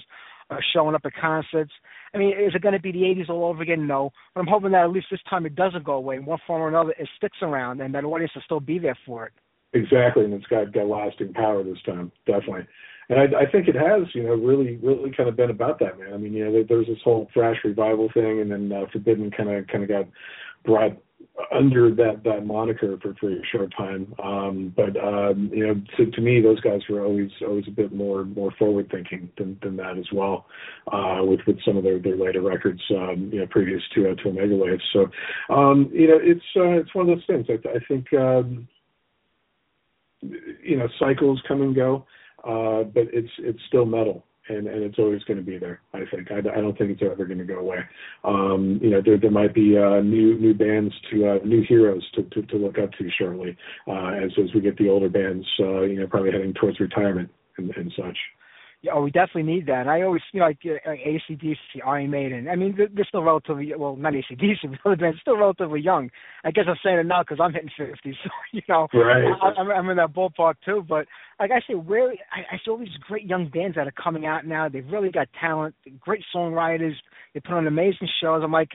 are showing up at concerts. I mean, is it going to be the '80s all over again? No, but I'm hoping that at least this time it doesn't go away in one form or another. It sticks around, and that audience will still be there for it. Exactly, and it's got got lasting power this time, definitely. And I, I think it has, you know, really, really kind of been about that, man. I mean, you know, there, there's this whole thrash revival thing, and then uh, Forbidden kind of kind of got brought under that that moniker for for a short time. Um, but um, you know, to, to me, those guys were always always a bit more more forward thinking than than that as well. Uh, with with some of their their later records, um, you know, previous to uh, to Omega Wave. So, um, you know, it's uh, it's one of those things. I, I think. Um, you know cycles come and go, uh, but it's it's still metal and and it's always going to be there. I think I, I don't think it's ever going to go away. Um, you know there there might be uh, new new bands to uh, new heroes to, to to look up to shortly uh, as as we get the older bands uh, you know probably heading towards retirement and, and such. Yeah, oh, we definitely need that. And I always, you know, like uh, ACDC, Iron Maiden. I mean, they're, they're still relatively, well, not ACDC, but other bands, still relatively young. I guess I'm saying it now because I'm hitting 50, so, you know, Right. I, I'm, I'm in that ballpark too. But like I say, where I, I see all these great young bands that are coming out now. They've really got talent, great songwriters. They put on amazing shows. I'm like,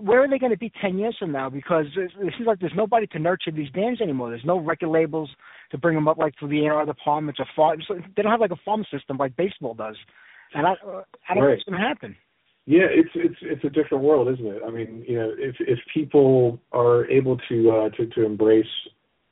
where are they going to be 10 years from now? Because it seems like there's nobody to nurture these bands anymore. There's no record labels to bring them up like through the A&R departments or farm. so They don't have like a farm system like baseball does. And I, I don't know Right. what's going to happen. Yeah, it's it's it's a different world, isn't it? I mean, you know, if if people are able to uh, to to embrace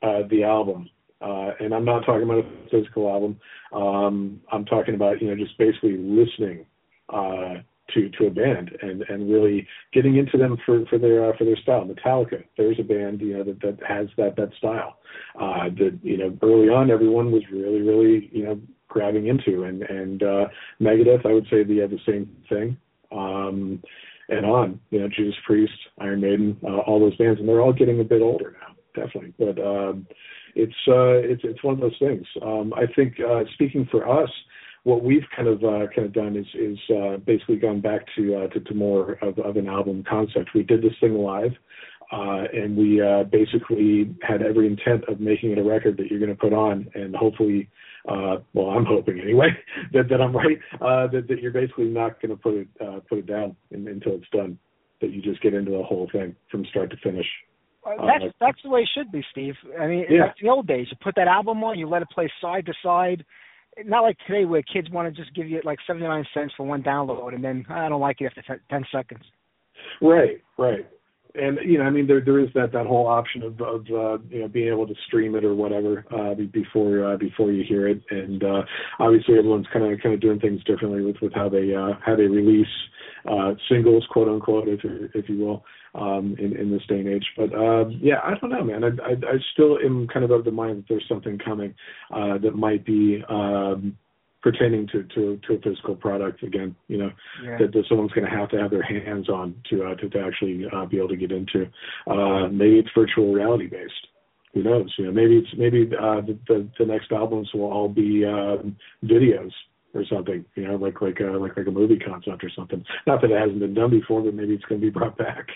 uh, the album, uh, and I'm not talking about a physical album, um, I'm talking about you know just basically listening uh, to to a band and and really getting into them for for their uh, for their style. Metallica, there's a band you know that that has that that style. Uh, that you know early on everyone was really really you know grabbing into and and uh, Megadeth, I would say they have the same thing um, and on. You know, Judas Priest, Iron Maiden, uh, all those bands, and they're all getting a bit older now, definitely. But um, it's uh, it's it's one of those things. Um, I think uh, speaking for us, what we've kind of uh, kind of done is is uh, basically gone back to, uh, to to more of, of an album concept. We did this thing live. Uh, and we uh, basically had every intent of making it a record that you're going to put on, and hopefully, uh, well, I'm hoping anyway that, that I'm right. Uh, that, that you're basically not going to put it uh, put it down in, until it's done. That you just get into the whole thing from start to finish. Uh, That's that's the way it should be, Steve. I mean, Yeah. that's the old days. You put that album on, you let it play side to side. Not like today where kids want to just give you like 79 cents for one download, and then I don't like it after 10, 10 seconds. Right, right. And you know, I mean, there there is that that whole option of of uh, you know being able to stream it or whatever uh, before uh, before you hear it. And uh, obviously, everyone's kind of kind of doing things differently with with how they uh, how they release uh, singles, quote unquote, if if you will, um, in in this day and age. But uh, yeah, I don't know, man. I, I I still am kind of of the mind that there's something coming uh, that might be. Um, pertaining to, to to a physical product again you know Yeah. that, that someone's going to have to have their hands on to uh, to, to actually uh, be able to get into. Uh, maybe it's virtual reality based. Who knows? You know, maybe it's maybe uh, the, the the next albums will all be um, videos or something, you know, like like a like like a movie concept or something. Not that it hasn't been done before, but maybe it's going to be brought back.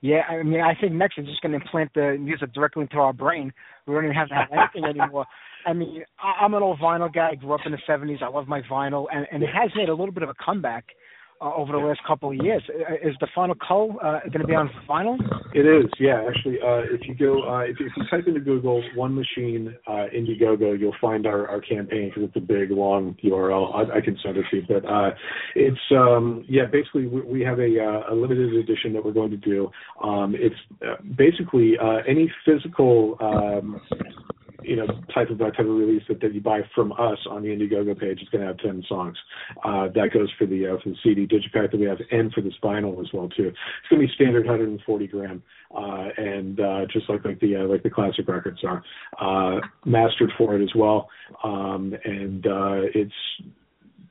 Yeah, I mean, I think next is just going to implant the music directly into our brain. We don't even have to have anything anymore. I mean, I'm an old vinyl guy. I grew up in the '70s. I love my vinyl, and and it has made a little bit of a comeback uh, over the last couple of years. Uh, Is the Final Cull uh, going to be on vinyl? It is, yeah. Actually, uh, if you go, uh, if, if you type into Google "One Machine uh, Indiegogo," you'll find our, our campaign because it's a big, long URL. I, I can send it to you, but uh, it's um, yeah. Basically, we, we have a, uh, a limited edition that we're going to do. Um, it's uh, basically uh, any physical. Um, you know, type of uh, type of release that, that you buy from us on the Indiegogo page is going to have ten songs. Uh, that goes for the uh, for the CD digipack that we have, and for the vinyl as well too. It's going to be standard 140 gram, uh, and uh, just like like the uh, like the classic records are, uh, mastered for it as well, um, and uh, it's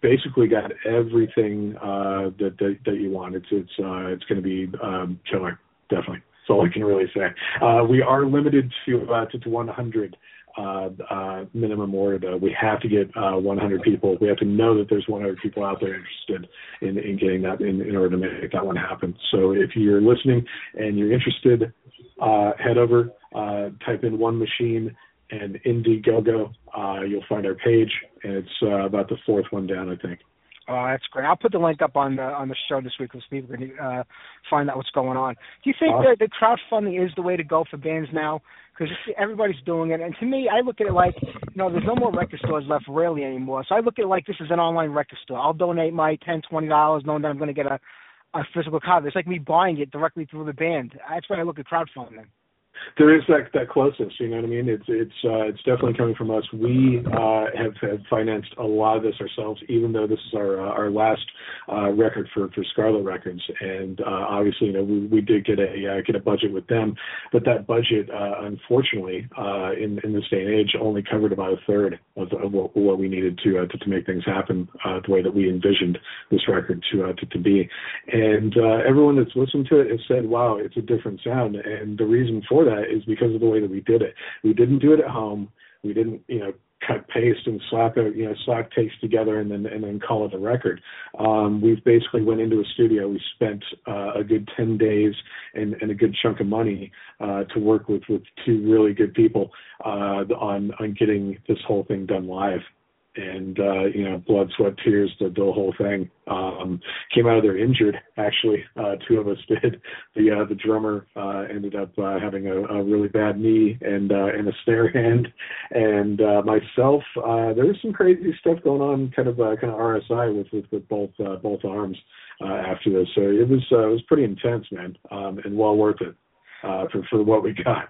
basically got everything uh, that, that that you want. It's it's uh, it's going to be um, killer, definitely. That's all I can really say. Uh, we are limited to uh, to, to 100 uh, uh, minimum order. We have to get uh, 100 people. We have to know that there's 100 people out there interested in, in getting that in, in order to make that one happen. So if you're listening and you're interested, uh, head over, uh, type in one machine and Indiegogo. Uh, you'll find our page, and it's uh, about the fourth one down, I think. Oh, that's great. I'll put the link up on the on the show this week so people can uh, find out what's going on. Do you think Awesome. that the crowdfunding is the way to go for bands now? Because everybody's doing it, and to me, I look at it like, you know, there's no more record stores left really anymore. So I look at it like this is an online record store. I'll donate my ten, twenty dollars, knowing that I'm going to get a a physical copy. It's like me buying it directly through the band. That's why I look at crowdfunding. There is that that closeness, you know what I mean? It's it's uh, it's definitely coming from us. We uh, have have financed a lot of this ourselves, even though this is our uh, our last uh, record for for Scarlet Records, and uh, obviously, you know, we, we did get a uh, get a budget with them, but that budget, uh, unfortunately, uh, in in this day and age, only covered about a third of, of what, what we needed to, uh, to to make things happen uh, the way that we envisioned this record to uh, to, to be. And uh, everyone that's listened to it has said, "Wow, it's a different sound," and the reason for that is because of the way that we did it. We didn't do it at home. We didn't, you know, cut paste and slap a you know slap takes together and then and then call it a record. Um, we've basically went into a studio. We spent uh, a good ten days and, and a good chunk of money uh, to work with with two really good people uh, on on getting this whole thing done live. And uh, you know, blood, sweat, tears, the, the whole thing. Um, came out of there injured. Actually, uh, two of us did. The uh, the drummer uh, ended up uh, having a, a really bad knee and uh, and a snare hand, and uh, myself, uh, there was some crazy stuff going on, kind of uh, kind of RSI with with, with both uh, both arms uh, after this. So it was uh, it was pretty intense, man, um, and well worth it uh, for for what we got.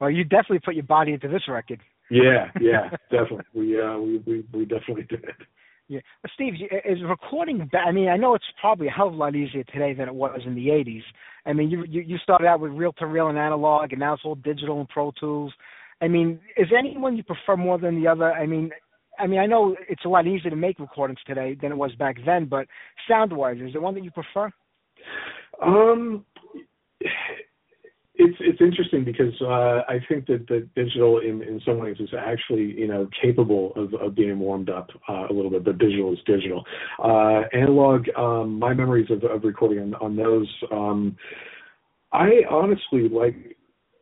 Well, you definitely put your body into this record. Yeah, yeah, definitely. We uh, we we we definitely did. Yeah, Steve, is recording? I mean, I know it's probably a hell of a lot easier today than it was in the '80s. I mean, you you, you started out with reel to reel and analog, and now it's all digital and Pro Tools. I mean, is anyone you prefer more than the other? I mean, I mean, I know it's a lot easier to make recordings today than it was back then, but sound-wise, is there one that you prefer? Um, it's it's interesting because uh, I think that the digital in in some ways is actually you know capable of, of being warmed up uh, a little bit, but digital is digital. Uh, analog, um, my memories of, of recording on, on those, um, I honestly like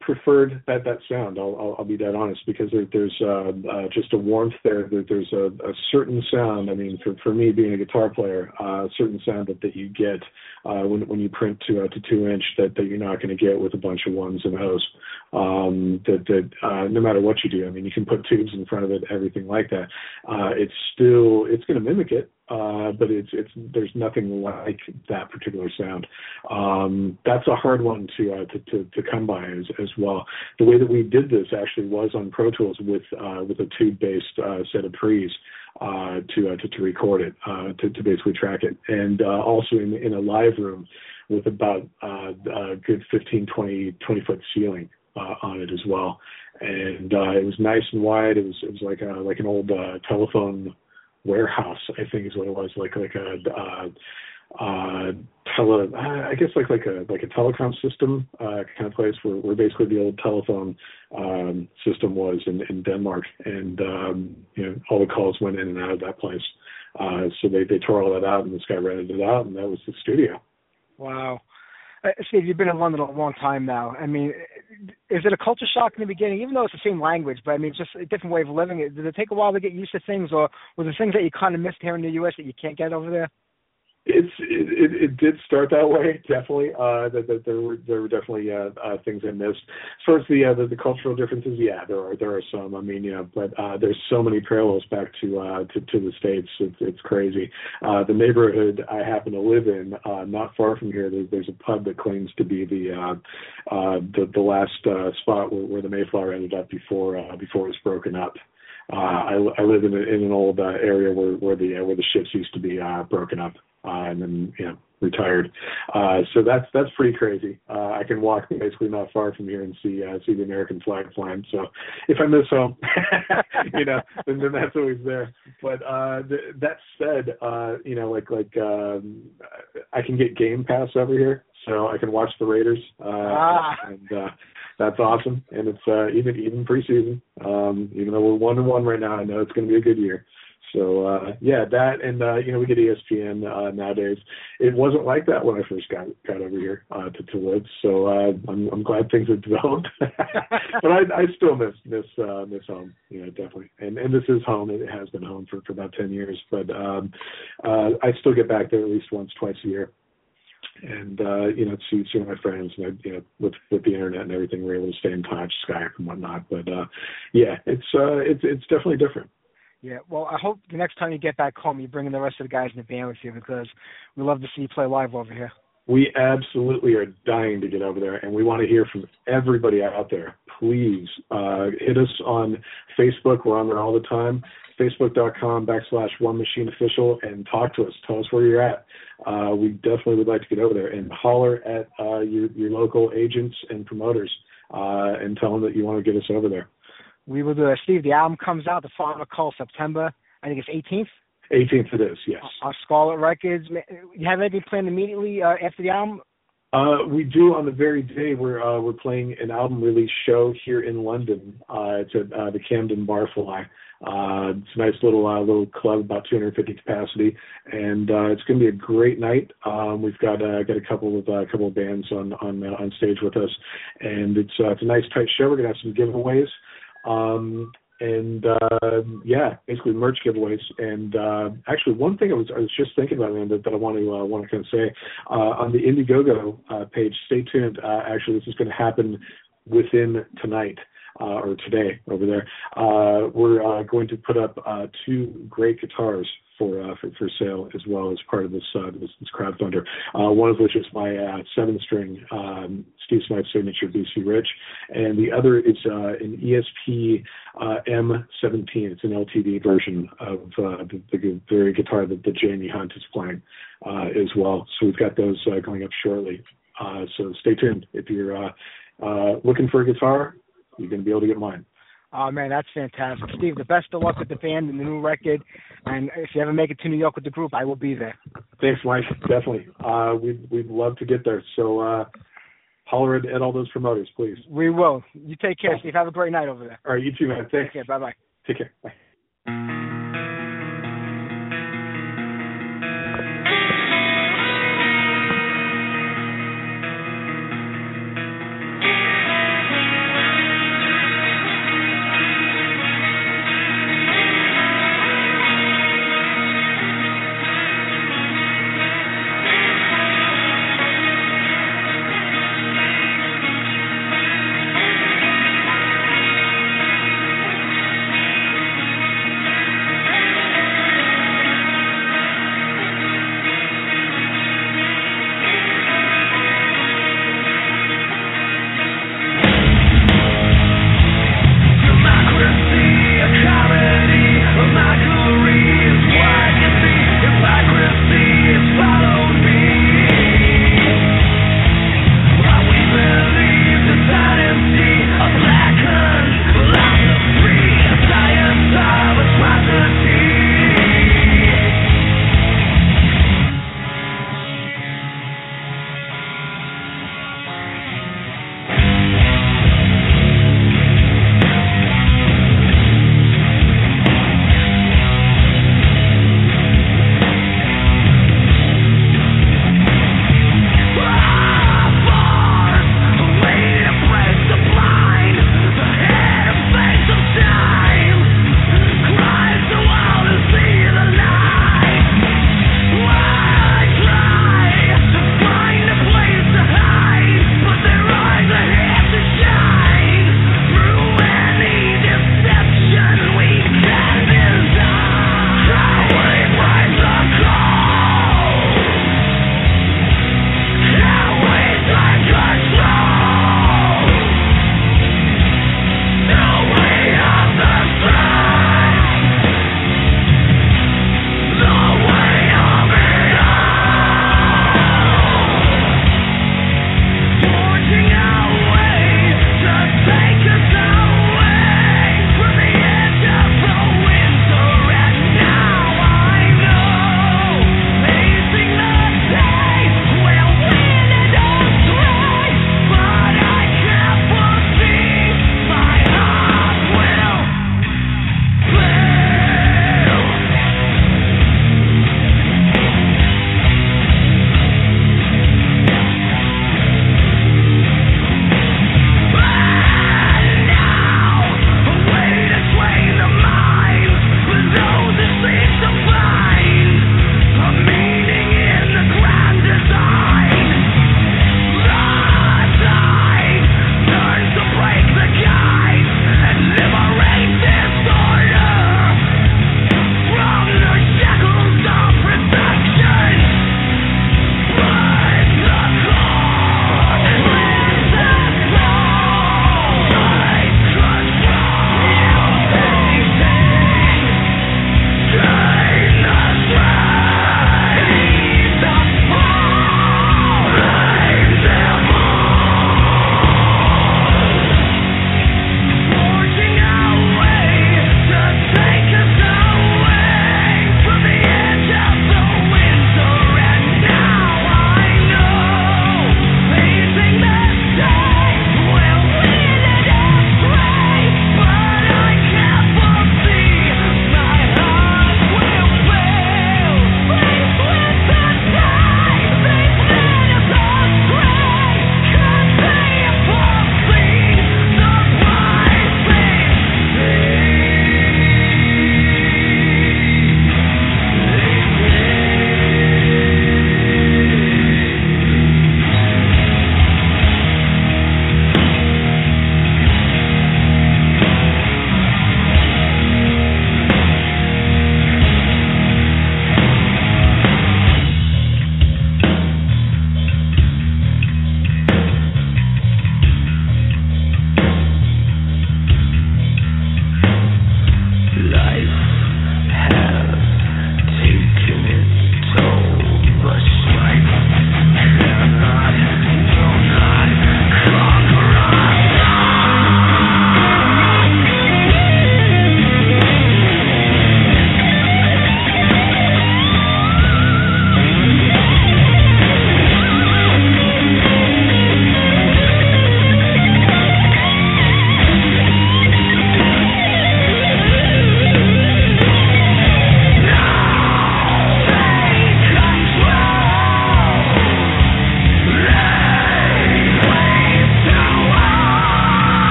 preferred that that sound. I'll I'll, I'll be that honest because there, there's uh, uh, just a warmth there. there there's a, a certain sound. I mean, for for me being a guitar player, uh, a certain sound that, that you get uh, when when you print to uh, to two inch that, that you're not going to get with a bunch of ones and O's. Um, that that uh, no matter what you do, I mean, you can put tubes in front of it, everything like that. Uh, it's still it's going to mimic it, uh, but it's it's there's nothing like that particular sound. Um, that's a hard one to, uh, to to to come by as as well. The way that we did this actually was on Pro Tools with uh, with a tube based uh, set of pre's uh, to, uh, to to record it uh, to to basically track it, and uh, also in in a live room with about uh, a good 15 20 20 foot ceiling uh, on it as well. And uh, it was nice and wide. It was it was like a, like an old uh, telephone warehouse, I think is what it was, like like a uh, uh, tele, I guess like like a like a telecom system uh, kind of place where, where basically the old telephone um, system was in, in Denmark, and um, you know all the calls went in and out of that place. Uh, so they they tore all that out, and this guy rented it out, and that was the studio. Wow. Uh, Steve, you've been in London a long time now. I mean, is it a culture shock in the beginning, even though it's the same language, but I mean, it's just a different way of living? Did it take a while to get used to things, or were there things that you kind of missed here in the U.S. that you can't get over there? It's it, it, it did start that way, definitely. Uh, that, there were there were definitely uh, uh, things I missed. As far as the, uh, the the cultural differences, yeah, there are there are some. I mean, yeah, but uh, there's so many parallels back to uh, to, to the states. It's it's crazy. Uh, the neighborhood I happen to live in, uh, not far from here, there's, there's a pub that claims to be the uh, uh, the the last uh, spot where, where the Mayflower ended up before uh, before it was broken up. Uh, I, I live in, a, in an old uh, area where where the uh, where the ships used to be uh, broken up and then you know retired. Uh, so that's that's pretty crazy. Uh, I can walk basically not far from here and see uh, see the American flag flying. So if I miss home, you know, then, then that's always there. But uh, th- that said, uh, you know, like like um, I can get Game Pass over here, so I can watch the Raiders, uh, Ah. and uh, that's awesome. And it's uh, even even preseason. Um, even though we're one and one right now, I know it's going to be a good year. So uh yeah, that and uh you know we get ESPN uh nowadays. It wasn't like that when I first got got over here uh to, to Woods. So uh I'm I'm glad things have developed. but I I still miss miss uh miss home, you know, definitely. And and this is home. It has been home for, for about ten years. But um uh I still get back there at least once, twice a year. And uh, you know, see see my friends and you know, with with the internet and everything, we're able to stay in touch, Skype and whatnot. But uh yeah, it's uh it's it's definitely different. Yeah, well, I hope the next time you get back home, you're bringing the rest of the guys in the band with you because we love to see you play live over here. We absolutely are dying to get over there, and we want to hear from everybody out there. Please uh, hit us on Facebook. We're on there all the time. Facebook.com backslash One Machine Official, and talk to us. Tell us where you're at. Uh, we definitely would like to get over there and holler at uh, your your local agents and promoters, uh, and tell them that you want to get us over there. We will do that. Steve, the album comes out the Final Cull September. I think it's 18th 18th it is, yes. on Scarlet Records. You have anything planned immediately uh, after the album? Uh, we do on the very day we're uh, we're playing an album release show here in London. Uh, it's at uh, the Camden Barfly. Uh, it's a nice little uh, little club, about 250 capacity, and uh, it's going to be a great night. Um, we've got uh, got a couple of uh, couple of bands on on uh, on stage with us, and it's uh, it's a nice tight show. We're going to have some giveaways. Um, and uh yeah, basically merch giveaways. And uh actually one thing I was I was just thinking about man that, I want to uh, want to kind of say uh on the Indiegogo uh page, stay tuned. Uh actually this is gonna happen within tonight. Uh, or today over there, uh, we're uh, going to put up uh, two great guitars for, uh, for for sale as well as part of this uh, this, this crowdfunder. One of which is my seven string um, Steve Smyth signature BC Rich, and the other is an ESP uh, M17. It's an LTD version of the, the very guitar that, that Jamie Hunt is playing as well. So we've got those going up shortly. So stay tuned. If you're uh, looking for a guitar, you're going to be able to get mine. Oh man, that's fantastic, Steve. The best of luck with the band and the new record. And if you ever make it to New York with the group, I will be there. Thanks, Mike. Definitely. Uh, we'd we'd love to get there. So uh, holler at, at all those promoters, please. We will. You take care, Steve. Have a great night over there. All right, you too, man. Thanks. Take care. Bye bye. Take care. Bye.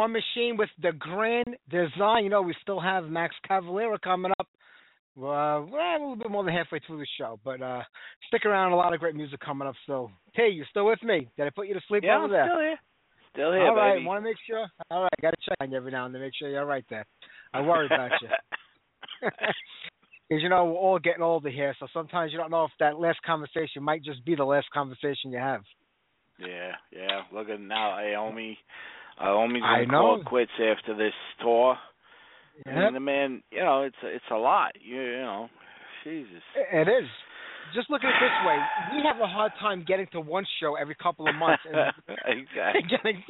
One Machine with the Grand Design. You know, we still have Max Cavalera coming up. Uh, well, a little bit more than halfway through the show, but uh, stick around. A lot of great music coming up. So, hey, you still with me? Did I put you to sleep Yeah, over I'm there? still here. Still here, all right, baby. want to make sure. All right, got to check on you every now and then, make sure you're all right there. I worry about you. Because you know we're all getting older here, so sometimes you don't know if that last conversation might just be the last conversation you have. yeah, yeah. Look at now, Iommi. Uh, Iommi's I gonna call quits after this tour. Yep. mean, the man, you know, it's it's a lot. You, you know, Jesus. It is. Just look at it this way: we have a hard time getting to one show every couple of months and exactly. getting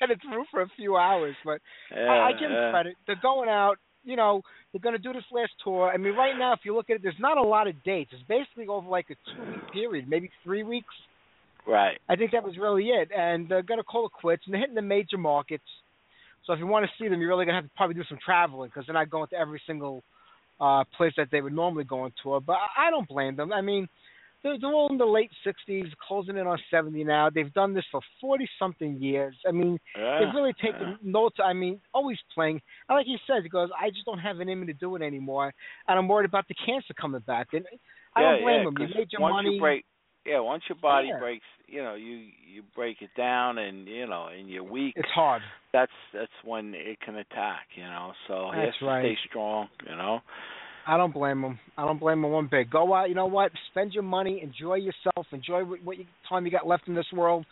getting through for a few hours. But Yeah, I, I give them yeah. credit. They're going out. You know, they're going to do this last tour. I mean, right now, if you look at it, there's not a lot of dates. It's basically over like a two week period, maybe three weeks. Right. I think that was really it. And they're going to call it quits. And they're hitting the major markets. So if you want to see them, you're really going to have to probably do some traveling because they're not going to every single uh place that they would normally go on tour. But I don't blame them. I mean, they're, they're all in the late 60s, closing in on 70 now. They've done this for 40 something years. I mean, Yeah. they've really taken notes. I mean, always playing. And like he says, he goes, I just don't have it in me to do it anymore, and I'm worried about the cancer coming back. And I yeah, don't blame yeah, him. You made your once money. You break, yeah, once your body Yeah. breaks, you know, you you break it down, and you know, and you're weak. It's hard. That's that's when it can attack, you know. So he has to right. stay strong, you know. I don't blame him. I don't blame him one bit. Go out. You know what? Spend your money. Enjoy yourself. Enjoy what, what you, time you got left in this world.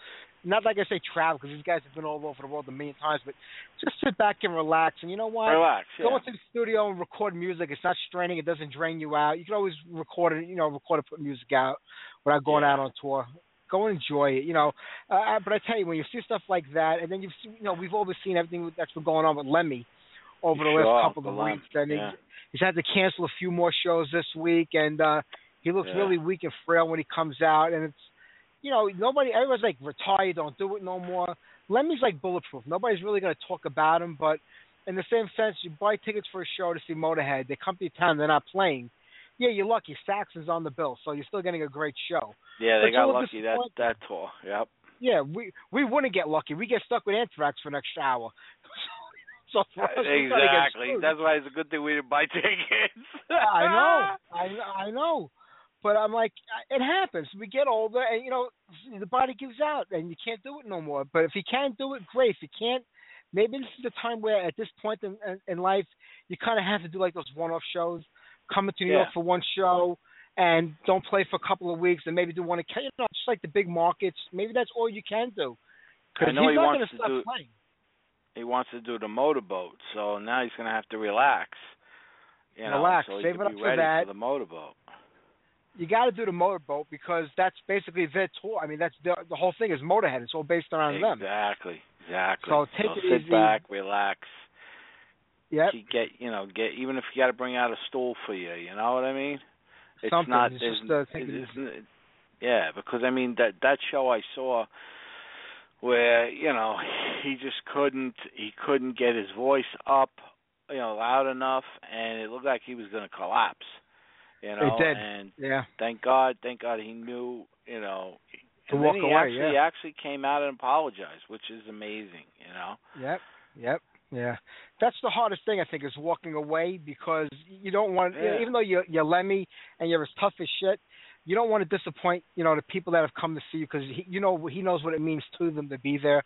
Not like I say travel because these guys have been all over the world a million times, but just sit back and relax. And you know what? Relax. Yeah. Go into the studio and record music. It's not straining. It doesn't drain you out. You can always record it. You know, record and put music out without going Yeah. out on tour. Go and enjoy it. You know, uh, but I tell you, when you see stuff like that, and then you've seen, you know, we've always seen everything that's been going on with Lemmy over the Sure, last couple of weeks, and he- yeah. he's had to cancel a few more shows this week, and uh he looks Yeah. really weak and frail when he comes out, and it's. You know, nobody. Everyone's like, retire, don't do it no more. Lemmy's like bulletproof. Nobody's really going to talk about him, but in the same sense, you buy tickets for a show to see Motorhead. They come to your town, they're not playing. Yeah, you're lucky. Saxon's on the bill, so you're still getting a great show. yeah, they got lucky that that tour. Yep. Yeah, we we wouldn't get lucky. We get stuck with Anthrax for an extra hour. so us, we kinda get exactly. That's why it's a good thing we didn't buy tickets. I know, I I know, but I'm like, it happens. We get older, and you know, the body gives out, and you can't do it no more. But if you can do it, great. If you can't, maybe this is the time where, at this point in in, in life, you kind of have to do like those one-off shows. coming to New York for one show, and don't play for a couple of weeks, and maybe do one. You know, just like the big markets. Maybe that's all you can do. I Because know he's he not wants going to stop do- playing. he wants to do the motorboat, so now he's gonna have to relax. You know, Relax. so he Save can it up for that. for the motorboat. You got to do the motorboat because that's basically their tour. I mean, that's the the whole thing is Motorhead. It's all based around them. Exactly, exactly. So take it sit easy. back, relax. Yeah. You get, you know, get even if you got to bring out a stool for you. You know what I mean? It's Something. not. It's just, uh, it easy. yeah, because I mean that that show I saw where you know he just couldn't he couldn't get his voice up you know loud enough and it looked like he was going to collapse you know did. and Yeah. thank god thank god he knew you know To and walk then he away, actually he yeah. actually came out and apologized which is amazing you know Yep. Yep. Yeah. That's the hardest thing I think is walking away because you don't want Yeah. even though you're you're Lemmy and you're as tough as shit, you don't want to disappoint, you know, the people that have come to see you because you know he knows what it means to them to be there.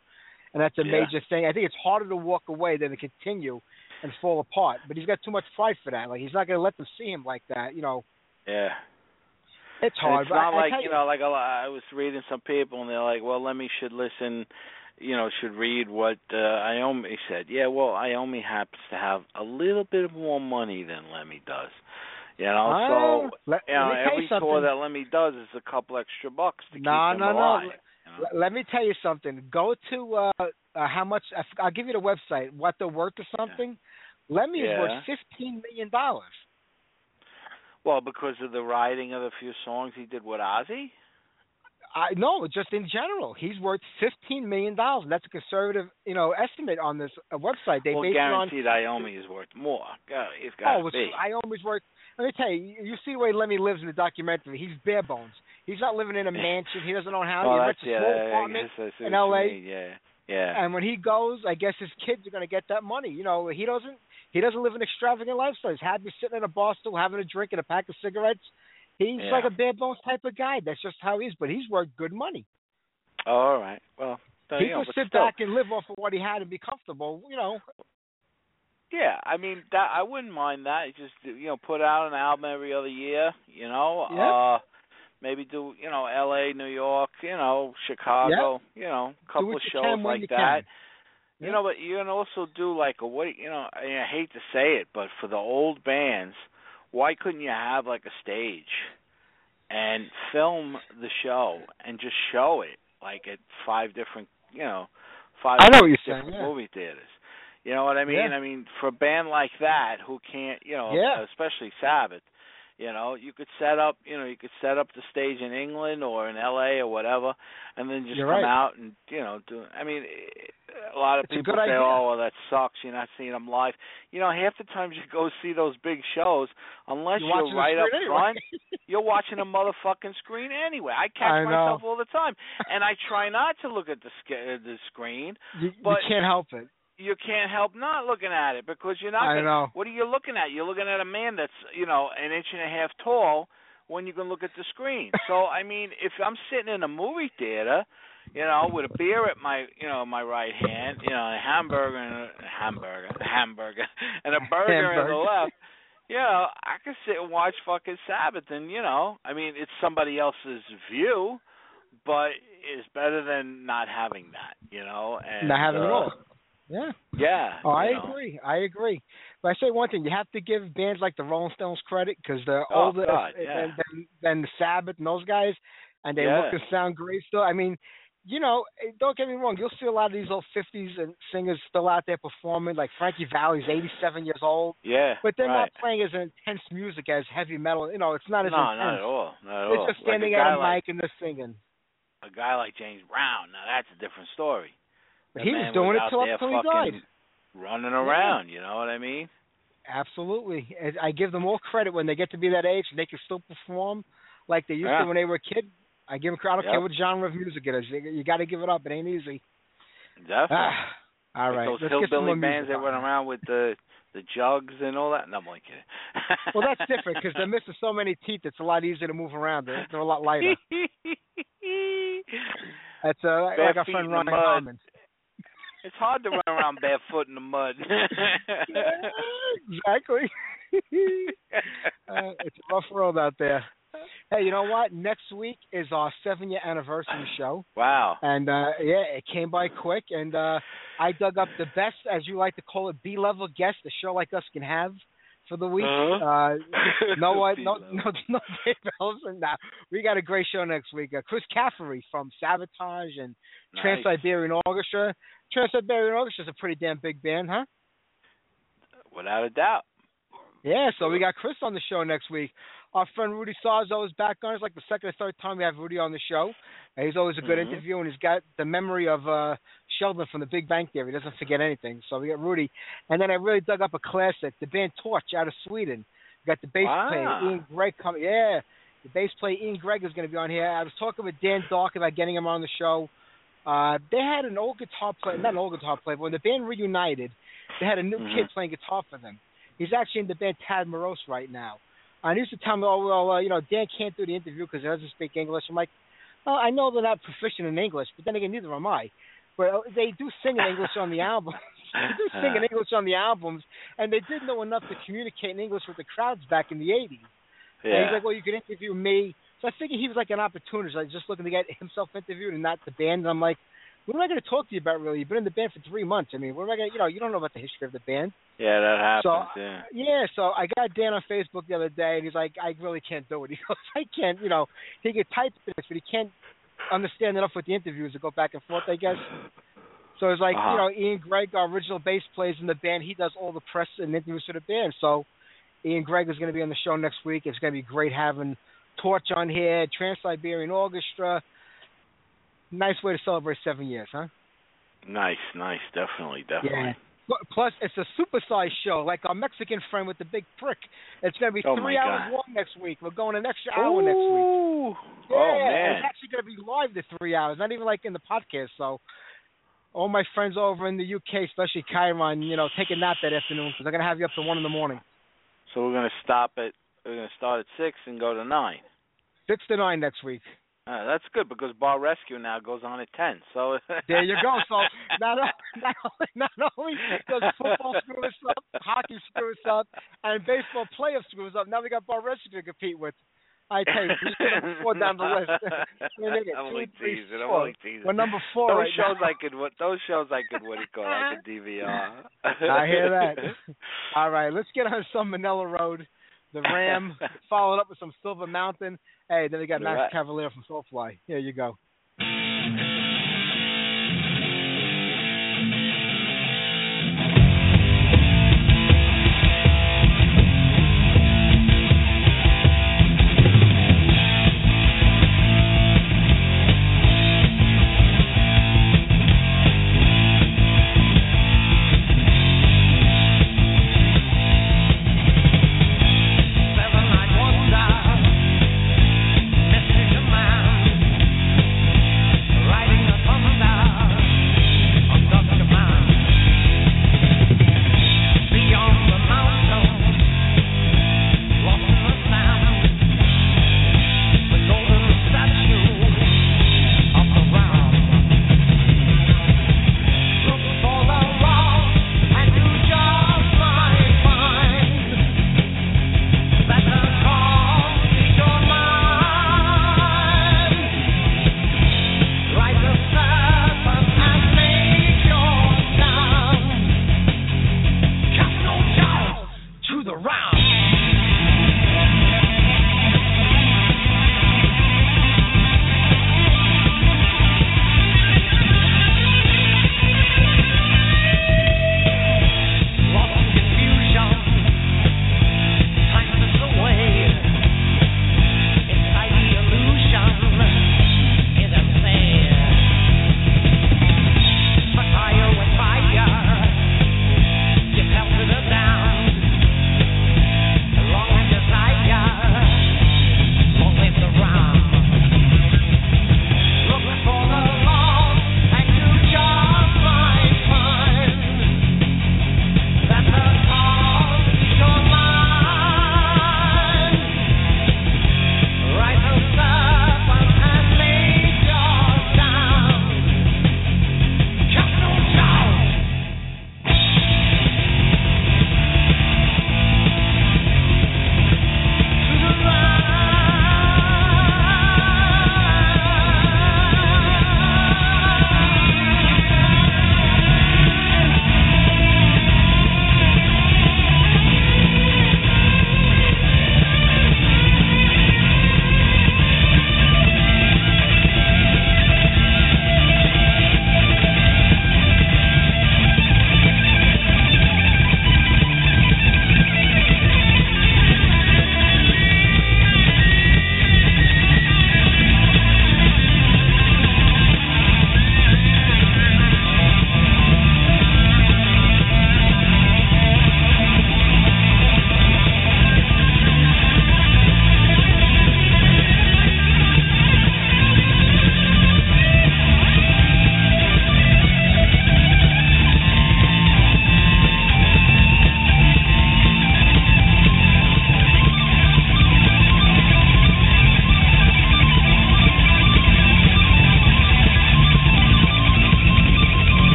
And that's a Yeah. major thing. I think it's harder to walk away than to continue and fall apart. But he's got too much pride for that. Like he's not going to let them see him like that. You know, yeah it's And hard. it's not I, I like tell you know, like a lot, I was reading some people, and they're like, "Well, Lemmy should listen, you know, should read what uh, Iommi said." Yeah, well, Iommi happens to have a little bit more money than Lemmy does, you know. Ah, so let, you know, let me tell every tour that Lemmy does is a couple extra bucks to No, keep him no, no. alive. you know? L- let me tell you something. Go to uh, uh how much I, will give you the website. What they're worth or something. Lemmy is worth fifteen million dollars. Well, because of the writing of the few songs he did with Ozzy. I no, just in general, he's worth fifteen million dollars. That's a conservative, you know, estimate on this uh, website. They well, it on. guaranteed Iommi is worth more. God, He's got Oh, to it's, be. I always work. Let me tell you, you see the way Lemmy lives in the documentary. He's bare bones. He's not living in a mansion. He doesn't own a house. well, he rents a yeah, small apartment guess I see in L.A. Yeah. Yeah. And when he goes, I guess his kids are going to get that money. You know, he doesn't he doesn't live an extravagant lifestyle. He's happy sitting in a bar still having a drink and a pack of cigarettes. He's Yeah. like a bare bones type of guy. That's just how he is. But he's worth good money. Oh, all right. Well, he you know, could sit still, back and live off of what he had and be comfortable. You know, Yeah, I mean that I wouldn't mind that. Just you know, put out an album every other year. You know, Yeah. uh, maybe do you know L.A., New York, you know, Chicago. You know, a couple of shows like that. can. You Yeah. know, but you can also do like a what you know. I, mean, I hate to say it, but for the old bands, why couldn't you have like a stage and film the show and just show it like at five different, you know, five I know what you're different saying, yeah. movie theaters. You know what I mean? Yeah. I mean, for a band like that who can't, you know, Yeah. especially Sabbath, you know, you could set up, you know, you could set up the stage in England or in LA or whatever, and then just You're come right. out and, you know, do. I mean, a lot of It's people say, idea. "Oh, well, that sucks. You're not seeing them live." You know, half the times you go see those big shows, unless You're you're, right up anyway. front, you're watching a motherfucking screen anyway. I catch I myself all the time, and I try not to look at the sc- the screen. you, But- you can't help it. You can't help not looking at it because you're not. I gonna, know. What are you looking at? You're looking at a man that's you know an inch and a half tall when you can look at the screen. so I mean, if I'm sitting in a movie theater, you know, with a beer at my you know my right hand, you know, a hamburger and a hamburger, a hamburger, and a burger on the left. You know, I could sit and watch fucking Sabbath, and you know, I mean, it's somebody else's view, but it's better than not having that. You know, and Not having uh, it all. Yeah. Yeah. Oh, I know. agree. I agree. But I say one thing: you have to give bands like the Rolling Stones credit because they're Oh, older God, than, yeah. than than the Sabbath and those guys, and they Yeah. look and sound great still. I mean, you know, eh, don't get me wrong. You'll see a lot of these old '50s and singers still out there performing. Like Frankie Valli's 87 years old, Yeah. but they're right. not playing as intense music as heavy metal. You know, it's not as no, intense. not at all. Not at They're all. just Like a standing guy at a like, mic and they're singing. A guy like James Brown, now that's a different story. But he was doing out it till up till he died. Running around, you know what I mean? Absolutely. I give them all credit when they get to be that age and they can still perform like they used Yeah. to when they were a kid. I give them credit. I don't Yep. care what genre of music it is. You, got to give it up. It ain't easy. Definitely. Ah, all Like those Let's get some hillbilly bands that run around with the the jugs and all that. No, I'm only kidding. Well, that's different because they're missing so many teeth. It's a lot easier to move around. They're, they're a lot lighter. That's uh, like, Bare like our friend Ronnie. Harmon. It's hard to run around barefoot in the mud. exactly. uh, it's a rough world out there. Hey, you know what? Next week is our seven year anniversary show. wow. And uh yeah, it came by quick and uh I dug up the best, as you like to call it, B level guest a show like us can have for the week. Uh-huh. Uh no what no no no Dave Ellison. Nah, we got a great show next week. Uh, Chris Caffery from Savatage and Trans Nice. Siberian Orchestra. Trans Siberian Orchestra is a pretty damn big band, huh? Without a doubt. Yeah, so we got Chris on the show next week. Our friend Rudy Sarzo is back on. It's like the second or third time we have Rudy on the show. And he's always a good Mhm. interview, and he's got the memory of uh Sheldon from The Big Bang Theory. He doesn't forget anything. So we got Rudy, and then I really dug up a classic, the band Torch out of Sweden. We got the bass Wow. player Ian Gregg coming. Yeah, the bass player Ian Gregg is going to be on here. I was talking with Dan Dark about getting him on the show. Uh, they had an old guitar player, not an old guitar player, but when the band reunited, they had a new kid playing guitar for them. He's actually in the band Tad Morose right now. And he used to tell me, oh, well, uh, you know, Dan can't do the interview because he doesn't speak English. I'm like, well, I know they're not proficient in English, but then again, neither am I. But they do sing in English on the albums. they do sing in English on the albums, and they did know enough to communicate in English with the crowds back in the 80s. And Yeah. he's like, well, you could interview me. So I figured he was like an opportunist, like just looking to get himself interviewed and not the band. And I'm like, what am I going to talk to you about, really? You've been in the band for three months. I mean, what am I going to, you know, you don't know about the history of the band. yeah, that happens. So, yeah. Yeah, so I got Dan on Facebook the other day, and he's like, I really can't do it. He goes, I can't, you know, he can type this, but he can't understand enough with the interviews to go back and forth, I guess. So it's like, Uh-huh. you know, Ian Gregg, our original bass plays in the band. He does all the press and interviews for the band. So Ian Gregg is going to be on the show next week. It's going to be great having Torch on here, Trans Siberian Orchestra. Nice way to celebrate seven years, huh? Nice, nice, definitely, definitely. Pl- Plus, it's a supersized show, like our Mexican friend with the big prick. It's going to be Oh, three hours God. long next week. We're going an extra hour next week. Yeah, oh man. it's actually going to be live the three hours, not even like in the podcast. So, all my friends over in the UK, especially Chiron, you know, take a nap that afternoon because they're gonna have you up to one in the morning. So we're gonna stop at we're gonna start at six and go to nine. Six to nine next week. Uh, that's good because Bar Rescue now goes on at ten. So There you go. So not not only, not only does football screw us up, hockey screw us up, and baseball playoff screws up. Now we got Bar Rescue to compete with. I tell you, we put number four down the list. We make it I'm only teasing. I'm only teasing. We're number four those right shows now. I could those shows I could what do you call it, I could DVR. I hear that. All right, let's get on some Manilla Road. The Ram followed up with some Silver Mountain. Hey, then we got Max Right. Cavalera from Soulfly. Here you go.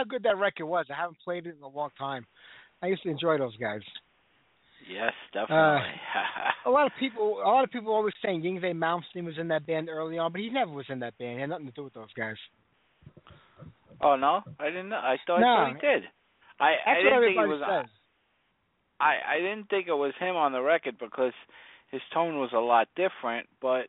How good that record was. I haven't played it in a long time. I used to enjoy those guys. Yes, uh, definitely. A lot of people, a lot of people always saying Yngwie Malmsteen was in that band early on, but he never was in that band. He had nothing to do with those guys. oh no, I didn't know. I thought, I thought he did. I I didn't think it was. Uh, says. I I didn't think it was him on the record because his tone was a lot different, but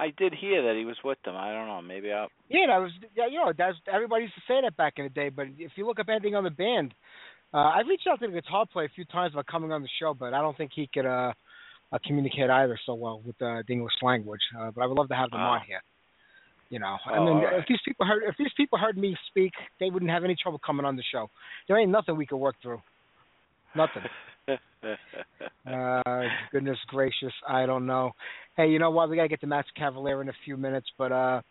I did hear that he was with them. I don't know. Maybe I. Yeah, that was yeah, you know, that's everybody used to say that back in the day. But if you look up anything on the band, uh, I reached out to the guitar player a few times about coming on the show, but I don't think he could uh, uh communicate either so well with uh, the English language. Uh, but I would love to have them Oh. on here. You know, I Oh, mean, all right. if these people heard if these people heard me speak, they wouldn't have any trouble coming on the show. There ain't nothing we could work through. Nothing. Uh, goodness gracious, I don't know. Hey, you know what? We gotta get to Max Cavalera in a few minutes, but uh,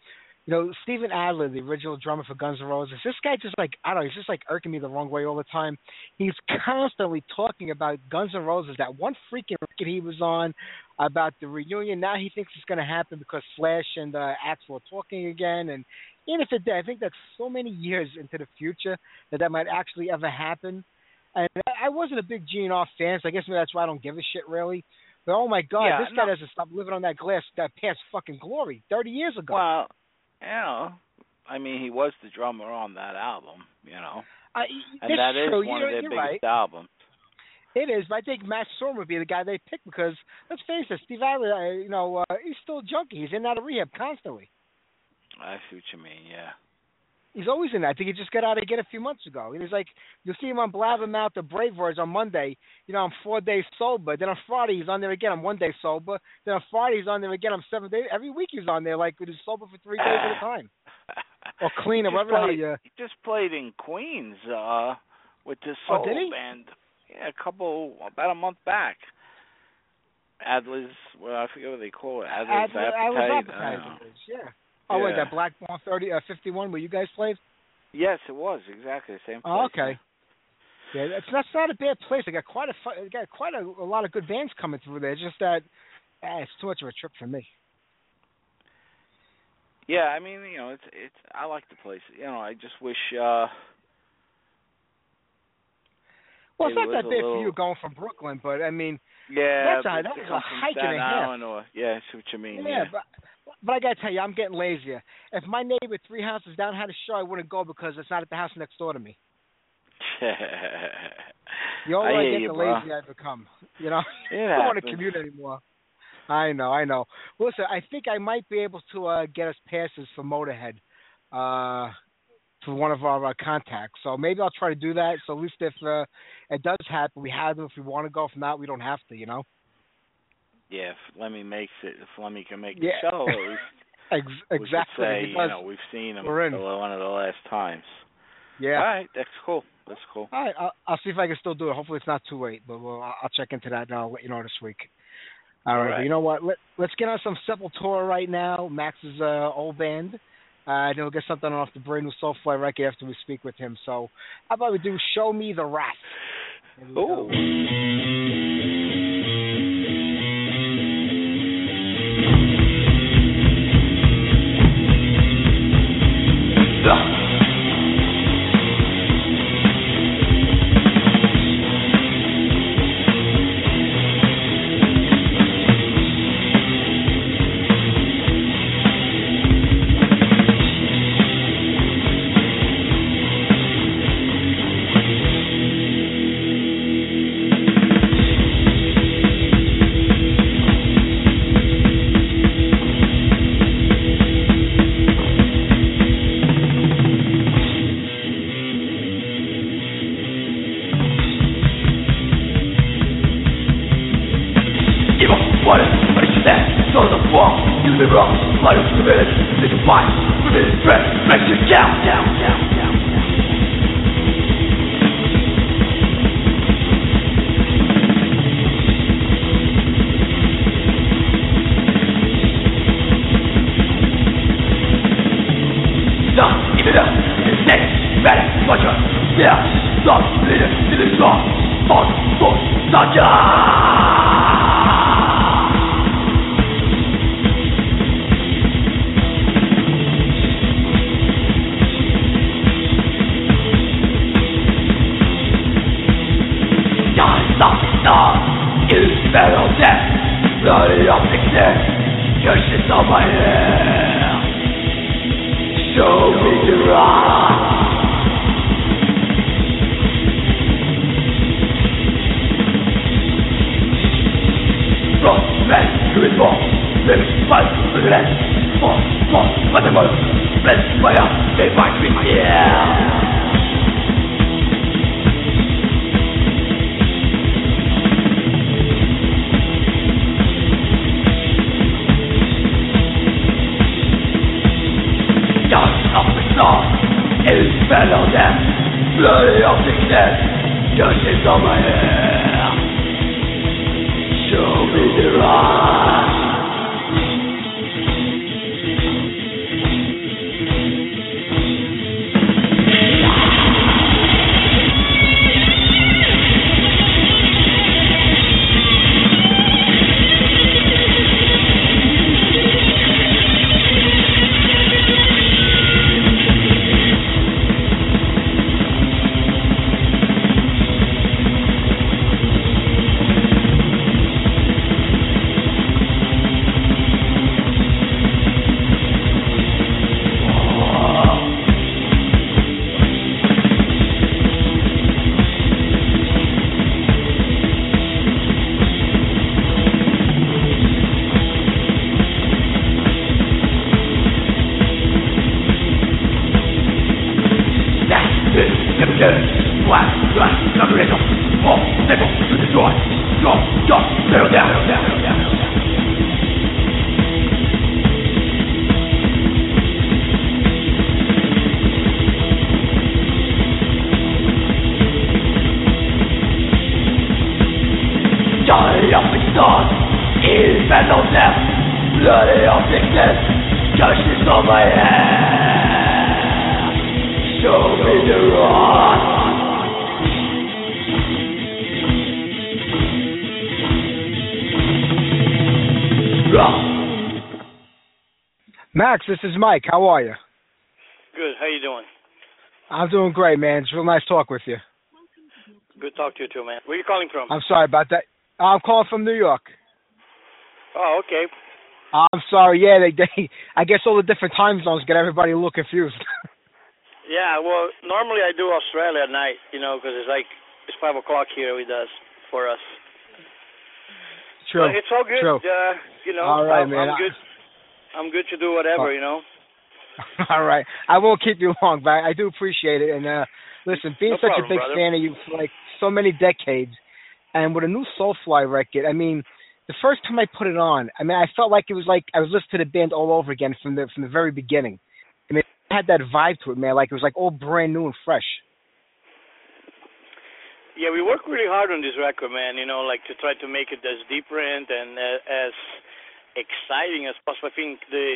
you know, Steven Adler, the original drummer for Guns N' Roses, this guy just like I don't know, he's just like irking me the wrong way all the time. He's constantly talking about Guns N' Roses, that one freaking record he was on, about the reunion. Now he thinks it's gonna happen because Slash and uh, Axl are talking again, and even if it did, I think that's so many years into the future that that might actually ever happen. And I wasn't a big GNR fan, so I guess maybe that's why I don't give a shit really. But oh my god, Yeah, this guy no. doesn't stop living on that glass that past fucking glory thirty years ago. well, you know, I mean, he was the drummer on that album. You know, I, and that's true. one you're, of their biggest right. albums. It is, but I think Matt Sorum would be the guy they pick because let's face it, Steve Adler, uh, you know, uh, he's still junkie. He's in and out of rehab constantly. I see what you mean. Yeah. He's always in that. I think he just got out again a few months ago. He was like, you'll see him on Blabbermouth the Brave Words on Monday. You know, I'm four days sober. Then on Friday he's on there again. I'm one day sober. Then on Friday he's on there again. I'm seven days. Every week he's on there like he's sober for three days at a time. Or clean or whatever played- you. He just played in Queens uh with this Oh, soul he? band. Yeah, a couple about a month back. Adler's well, I forget what they call it. Adler's Adler- Appetite. I Appetite don't is, Yeah. Oh wait, Yeah. that Blackthorn thirty uh, fifty one where you guys played? Yes, it was exactly the same. Oh, okay. Yeah, that's that's not a bad place. They got quite a they got quite a, a lot of good bands coming through there. It's just that eh, it's too much of a trip for me. Yeah, I mean, you know, it's it's. I like the place. You know, I just wish. uh Well, it's It not that bad for you going from Brooklyn, but I mean, Yeah, That's a- was a hike and a half. Or, yeah, I see what you mean. yeah, but but I gotta tell you, I'm getting lazier. If my neighbor three houses down had a show, I wouldn't go because it's not at the house next door to me. The older I I, get, you, the bro. lazier I become. You know, I don't want to commute anymore. I know, I know. Listen, I think I might be able to uh, get us passes for Motorhead uh, to one of our uh, contacts. So maybe I'll try to do that. So at least if uh, it does happen, we have them. If we want to go, if not, we don't have to. You know. Yeah, if Lemmy makes it, if Lemmy can make Yeah. the show, at least Ex- exactly. say, you know, we've seen him we're in. one of the last times. yeah. All right, that's cool. That's cool. All right, I'll, I'll see if I can still do it. Hopefully, it's not too late, but we'll, I'll I'll check into that and I'll let you know this week. All All right, right. you know what? Let, let's get on some Sepultura right now. Max's uh, old band. Uh, then we'll get something off the brand new Soulfly record after we speak with him. So, how about we do "Show Me the Wrath"? Ooh. Mike. How are you? Good. How you doing? I'm doing great, man. It's real nice talk with you. Good talk to you too, man. Where are you calling from? I'm sorry about that. I'm calling from New York. Oh, okay. I'm sorry. Yeah, they, they. I guess all the different time zones get everybody a little confused. Yeah. Well, normally I do Australia at night, you know, because it's like it's five o'clock here with us for us. True. But it's all good. True. Uh, you know, All right, I'm, man. I'm good. I'm good to do whatever, Oh. you know. All right. I won't keep you long, but I do appreciate it. And uh listen, being No such problem, a big brother. fan of you for like so many decades, and with a new Soulfly record, I mean, the first time I put it on, I mean, I felt like it was like I was listening to the band all over again from the from the very beginning. I mean, it had that vibe to it, man. Like it was like all brand new and fresh. Yeah, we work really hard on this record, man. You know, like to try to make it as different and uh, as exciting as possible. I think the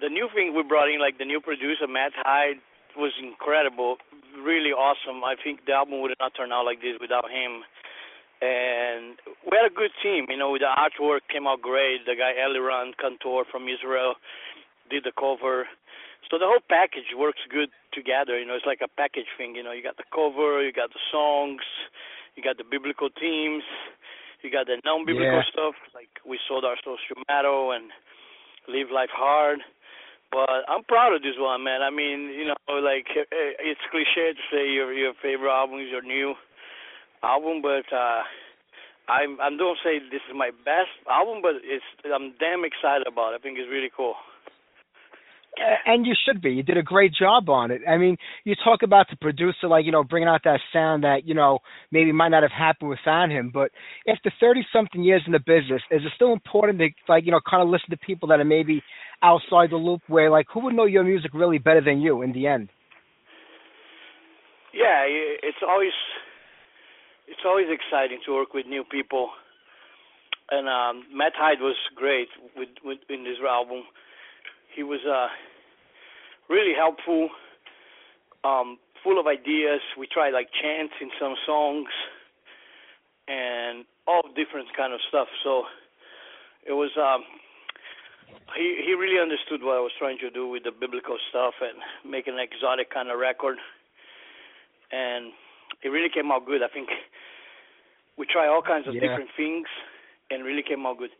the new thing we brought in, like the new producer Matt Hyde, was incredible, really awesome. I think the album would not turn out like this without him. And we had a good team, you know. The artwork came out great. The guy Eliran Kantor from Israel did the cover. So the whole package works good together. You know, it's like a package thing. You know, you got the cover, you got the songs, you got the biblical themes, you got the non-biblical Yeah. stuff like we sold our souls to metal and live life hard. But I'm proud of this one, man. I mean, you know, like eh, it's cliche to say your your favorite album is your new album, but uh I'm I don't say this is my best album, but it's I'm damn excited about it. I think it's really cool. A- And you should be. You did a great job on it. I mean, you talk about the producer, like you know, bringing out that sound that you know maybe might not have happened without him. But after thirty something years in the business, is it still important to like you know kind of listen to people that are maybe outside the loop, where like who would know your music really better than you in the end? Yeah, it's always it's always exciting to work with new people. And um Matt Hyde was great with with in this album. He was uh really helpful, um, full of ideas. We tried like chants in some songs and all different kind of stuff. So it was um he he really understood what I was trying to do with the biblical stuff and make an exotic kind of record and it really came out good. I think we try all kinds of Yeah. different things, and really came out good.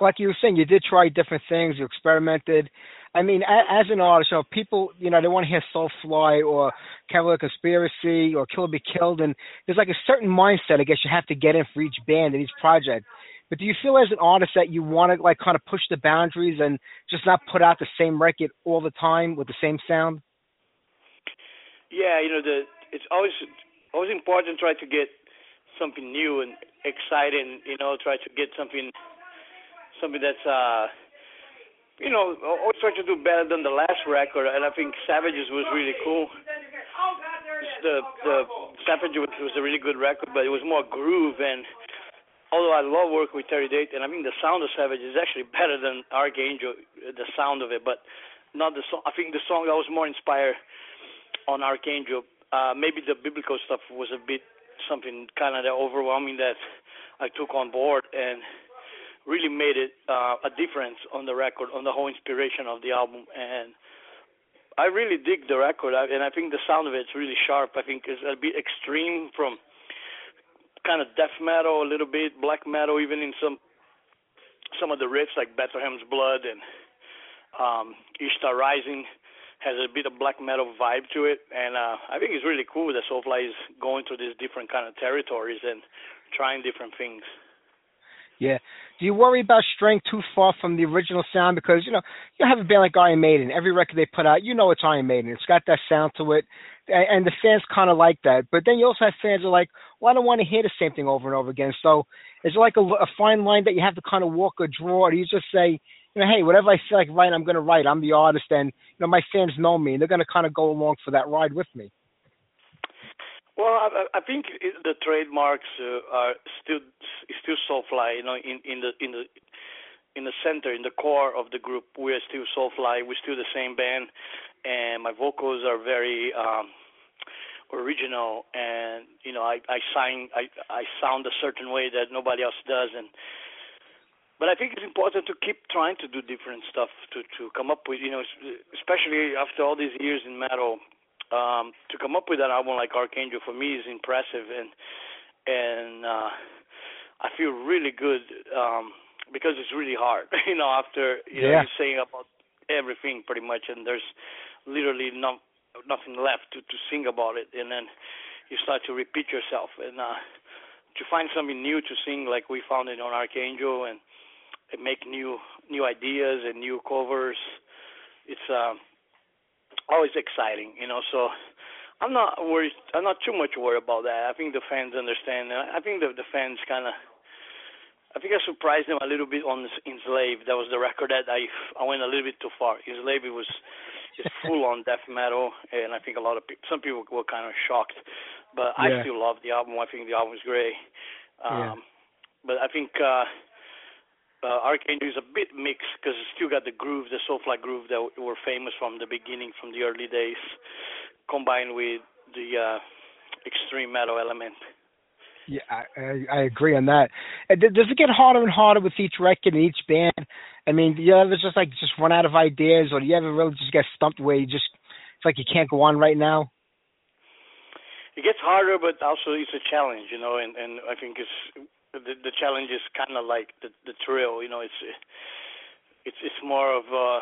Like you were saying, you did try different things, you experimented. I mean, as an artist, you know, people, you know, they want to hear Soulfly or Cavalera Conspiracy or Killer Be Killed, and there's like a certain mindset I guess you have to get in for each band and each project. But do you feel as an artist that you want to like kind of push the boundaries and just not put out the same record all the time with the same sound? Yeah, you know, the it's always always important to try to get something new and exciting. You know, try to get something something that's uh you know always try to do better than the last record. And I think Savages was really cool. The the Savages was, was a really good record, but it was more groove and. Although I love working with Terry Date, and I mean the sound of Savage is actually better than Archangel, the sound of it, but not the song. I think the song I was more inspired on Archangel. Uh, maybe the biblical stuff was a bit something kind of overwhelming that I took on board and really made it uh, a difference on the record, on the whole inspiration of the album. And I really dig the record, I, and I think the sound of it's really sharp. I think it's a bit extreme from kind of death metal, a little bit black metal, even in some some of the riffs like Bethlehem's Blood and um, Ishtar Rising has a bit of black metal vibe to it, and uh, I think it's really cool that Soulfly is going through these different kind of territories and trying different things. Yeah. Do you worry about straying too far from the original sound? Because, you know, you have a band like Iron Maiden. Every record they put out, you know it's Iron Maiden. It's got that sound to it. And, the fans kind of like that. But then you also have fans who are like, well, I don't want to hear the same thing over and over again. So is it like a, a fine line that you have to kind of walk or draw? Or do you just say, you know, hey, whatever I feel like writing, I'm going to write. I'm the artist. And, you know, my fans know me. And they're going to kind of go along for that ride with me. Well, I, I think the trademarks uh, are still still Soulfly. You know, in in the in the in the center, in the core of the group, we are still Soulfly. We're still the same band, and my vocals are very um, original. And you know, I I sign I I sound a certain way that nobody else does, and but I think it's important to keep trying to do different stuff to to come up with you know, especially after all these years in metal um to come up with an album like Archangel for me is impressive and and uh I feel really good um because it's really hard you know after you know Yeah. you're saying about everything pretty much and there's literally no nothing left to to sing about it and then you start to repeat yourself and uh to find something new to sing like we found it on Archangel and, and make new new ideas and new covers it's um always exciting, you know. So I'm not worried. I'm not too much worried about that. I think the fans understand. I think the the fans kind of. I think I surprised them a little bit on this Enslaved. That was the record that I I went a little bit too far. Enslaved was is full on death metal, and I think a lot of people, some people were kind of shocked. But I still love the album. I think the album is great. Um, Yeah. But I think uh, uh, Archangel is a bit mixed because it's still got the groove, the Soulfly groove that were famous from the beginning, from the early days, combined with the uh, extreme metal element. Yeah, I, I, I agree on that. Does it get harder and harder with each record and each band? I mean, do you ever just like just run out of ideas, or do you ever really just get stumped where you just it's like you can't go on right now? It gets harder, but also it's a challenge, you know. And and I think it's the the challenge is kind of like the the thrill, you know. It's it's it's more of uh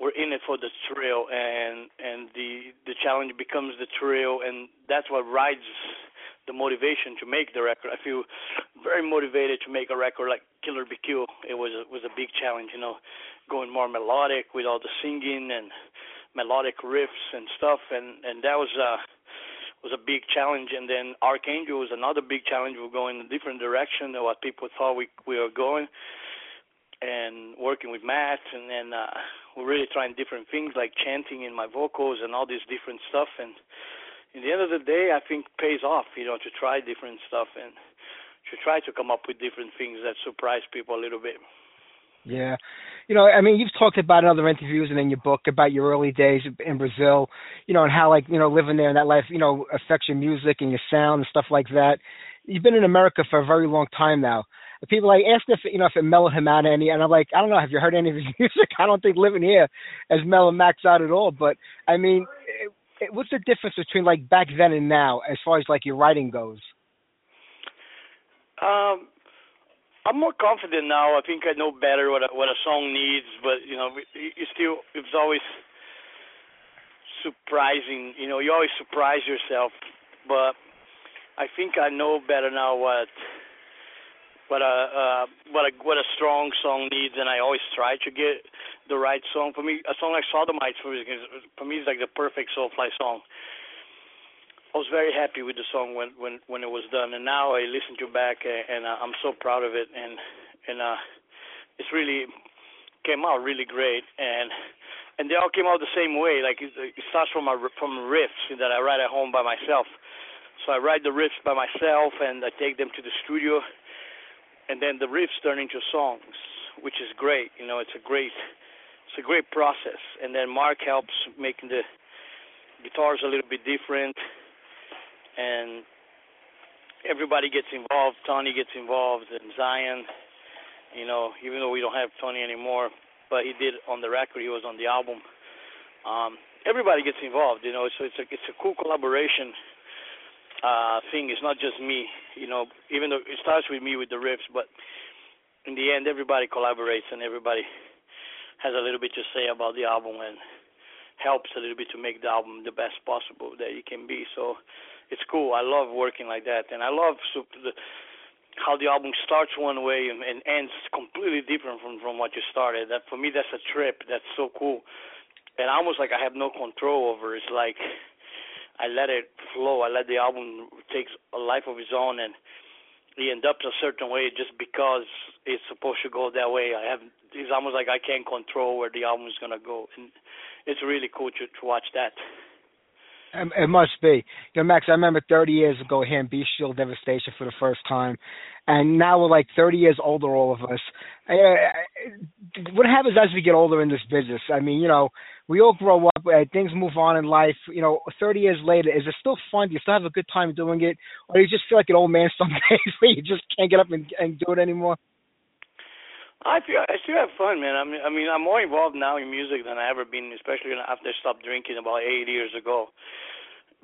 we're in it for the thrill, and and the the challenge becomes the thrill, and that's what rides the motivation to make the record. I feel very motivated to make a record like Killer Kill. It was a, was a big challenge, you know, going more melodic with all the singing and melodic riffs and stuff, and and that was uh was a big challenge. And then Archangel was another big challenge. We're going in a different direction than what people thought we we were going, and working with Matt, and then uh, we're really trying different things like chanting in my vocals and all this different stuff and in the end of the day, I think pays off, you know, to try different stuff and to try to come up with different things that surprise people a little bit. Yeah. You know, I mean, you've talked about in other interviews and in your book about your early days in Brazil, you know, and how like, you know, living there and that life, you know, affects your music and your sound and stuff like that. You've been in America for a very long time now. People like asked if you know if it mellowed him out any, and I'm like, I don't know. Have you heard any of his music? I don't think living here has mellowed Max out at all. But I mean, it, it, what's the difference between like back then and now, as far as like your writing goes? Um, I'm more confident now. I think I know better what a, what a song needs, but you know, it- you still it's always surprising. You know, you always surprise yourself, but I think I know better now what what a uh, what a what a strong song needs, and I always try to get the right song. For me, a song like Sodomites for me, for me is like the perfect Soulfly song. I was very happy with the song when when when it was done, and now I listen to it back, uh, and uh, I'm so proud of it, and and uh, it's really came out really great, and and they all came out the same way. Like it, it starts from a from riffs that I write at home by myself. So I write the riffs by myself, and I take them to the studio, and then the riffs turn into songs, which is great. You know, it's a great it's a great process, and then Mark helps making the guitars a little bit different and everybody gets involved. Tony gets involved, and Zion. You know, even though we don't have Tony anymore, but he did on the record. He was on the album. Um, everybody gets involved. You know, so it's a it's a cool collaboration uh, thing. It's not just me. You know, even though it starts with me with the riffs, but in the end, everybody collaborates and everybody has a little bit to say about the album and helps a little bit to make the album the best possible that it can be. So it's cool. I love working like that, and I love the, how the album starts one way and, and ends completely different from from what you started. That for me, that's a trip. That's so cool, and almost like I have no control over. It's like I let it flow. I let the album take a life of its own, and it ends up a certain way just because it's supposed to go that way. I have. It's almost like I can't control where the album is gonna go, and it's really cool to to watch that. It must be. You know, Max, I remember 30 years ago hearing Bestial Devastation for the first time, and now we're like 30 years older, all of us. What happens as we get older in this business? I mean, you know, we all grow up, uh, things move on in life. You know, 30 years later, is it still fun? Do you still have a good time doing it? Or do you just feel like an old man some days where you just can't get up and, and do it anymore? I feel I still have fun, man. I mean, I mean, I'm more involved now in music than I ever been, especially after I stopped drinking about eight years ago.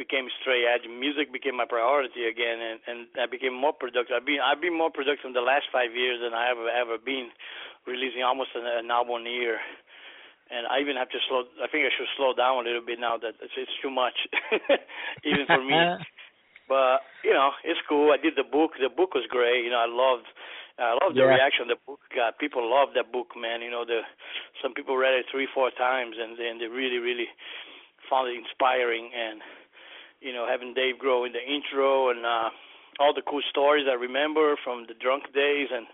Became straight edge. Music became my priority again, and and I became more productive. I've been I've been more productive in the last five years than I ever ever been, releasing almost an, an album a year. And I even have to slow. I think I should slow down a little bit now. That it's, it's too much, even for me. But you know, it's cool. I did the book. The book was great. You know, I loved. I love the Yeah. reaction. The book got people love that book, man. You know, the some people read it three, four times, and then they really, really found it inspiring. And you know, having Dave Grohl in the intro and uh all the cool stories I remember from the drunk days, and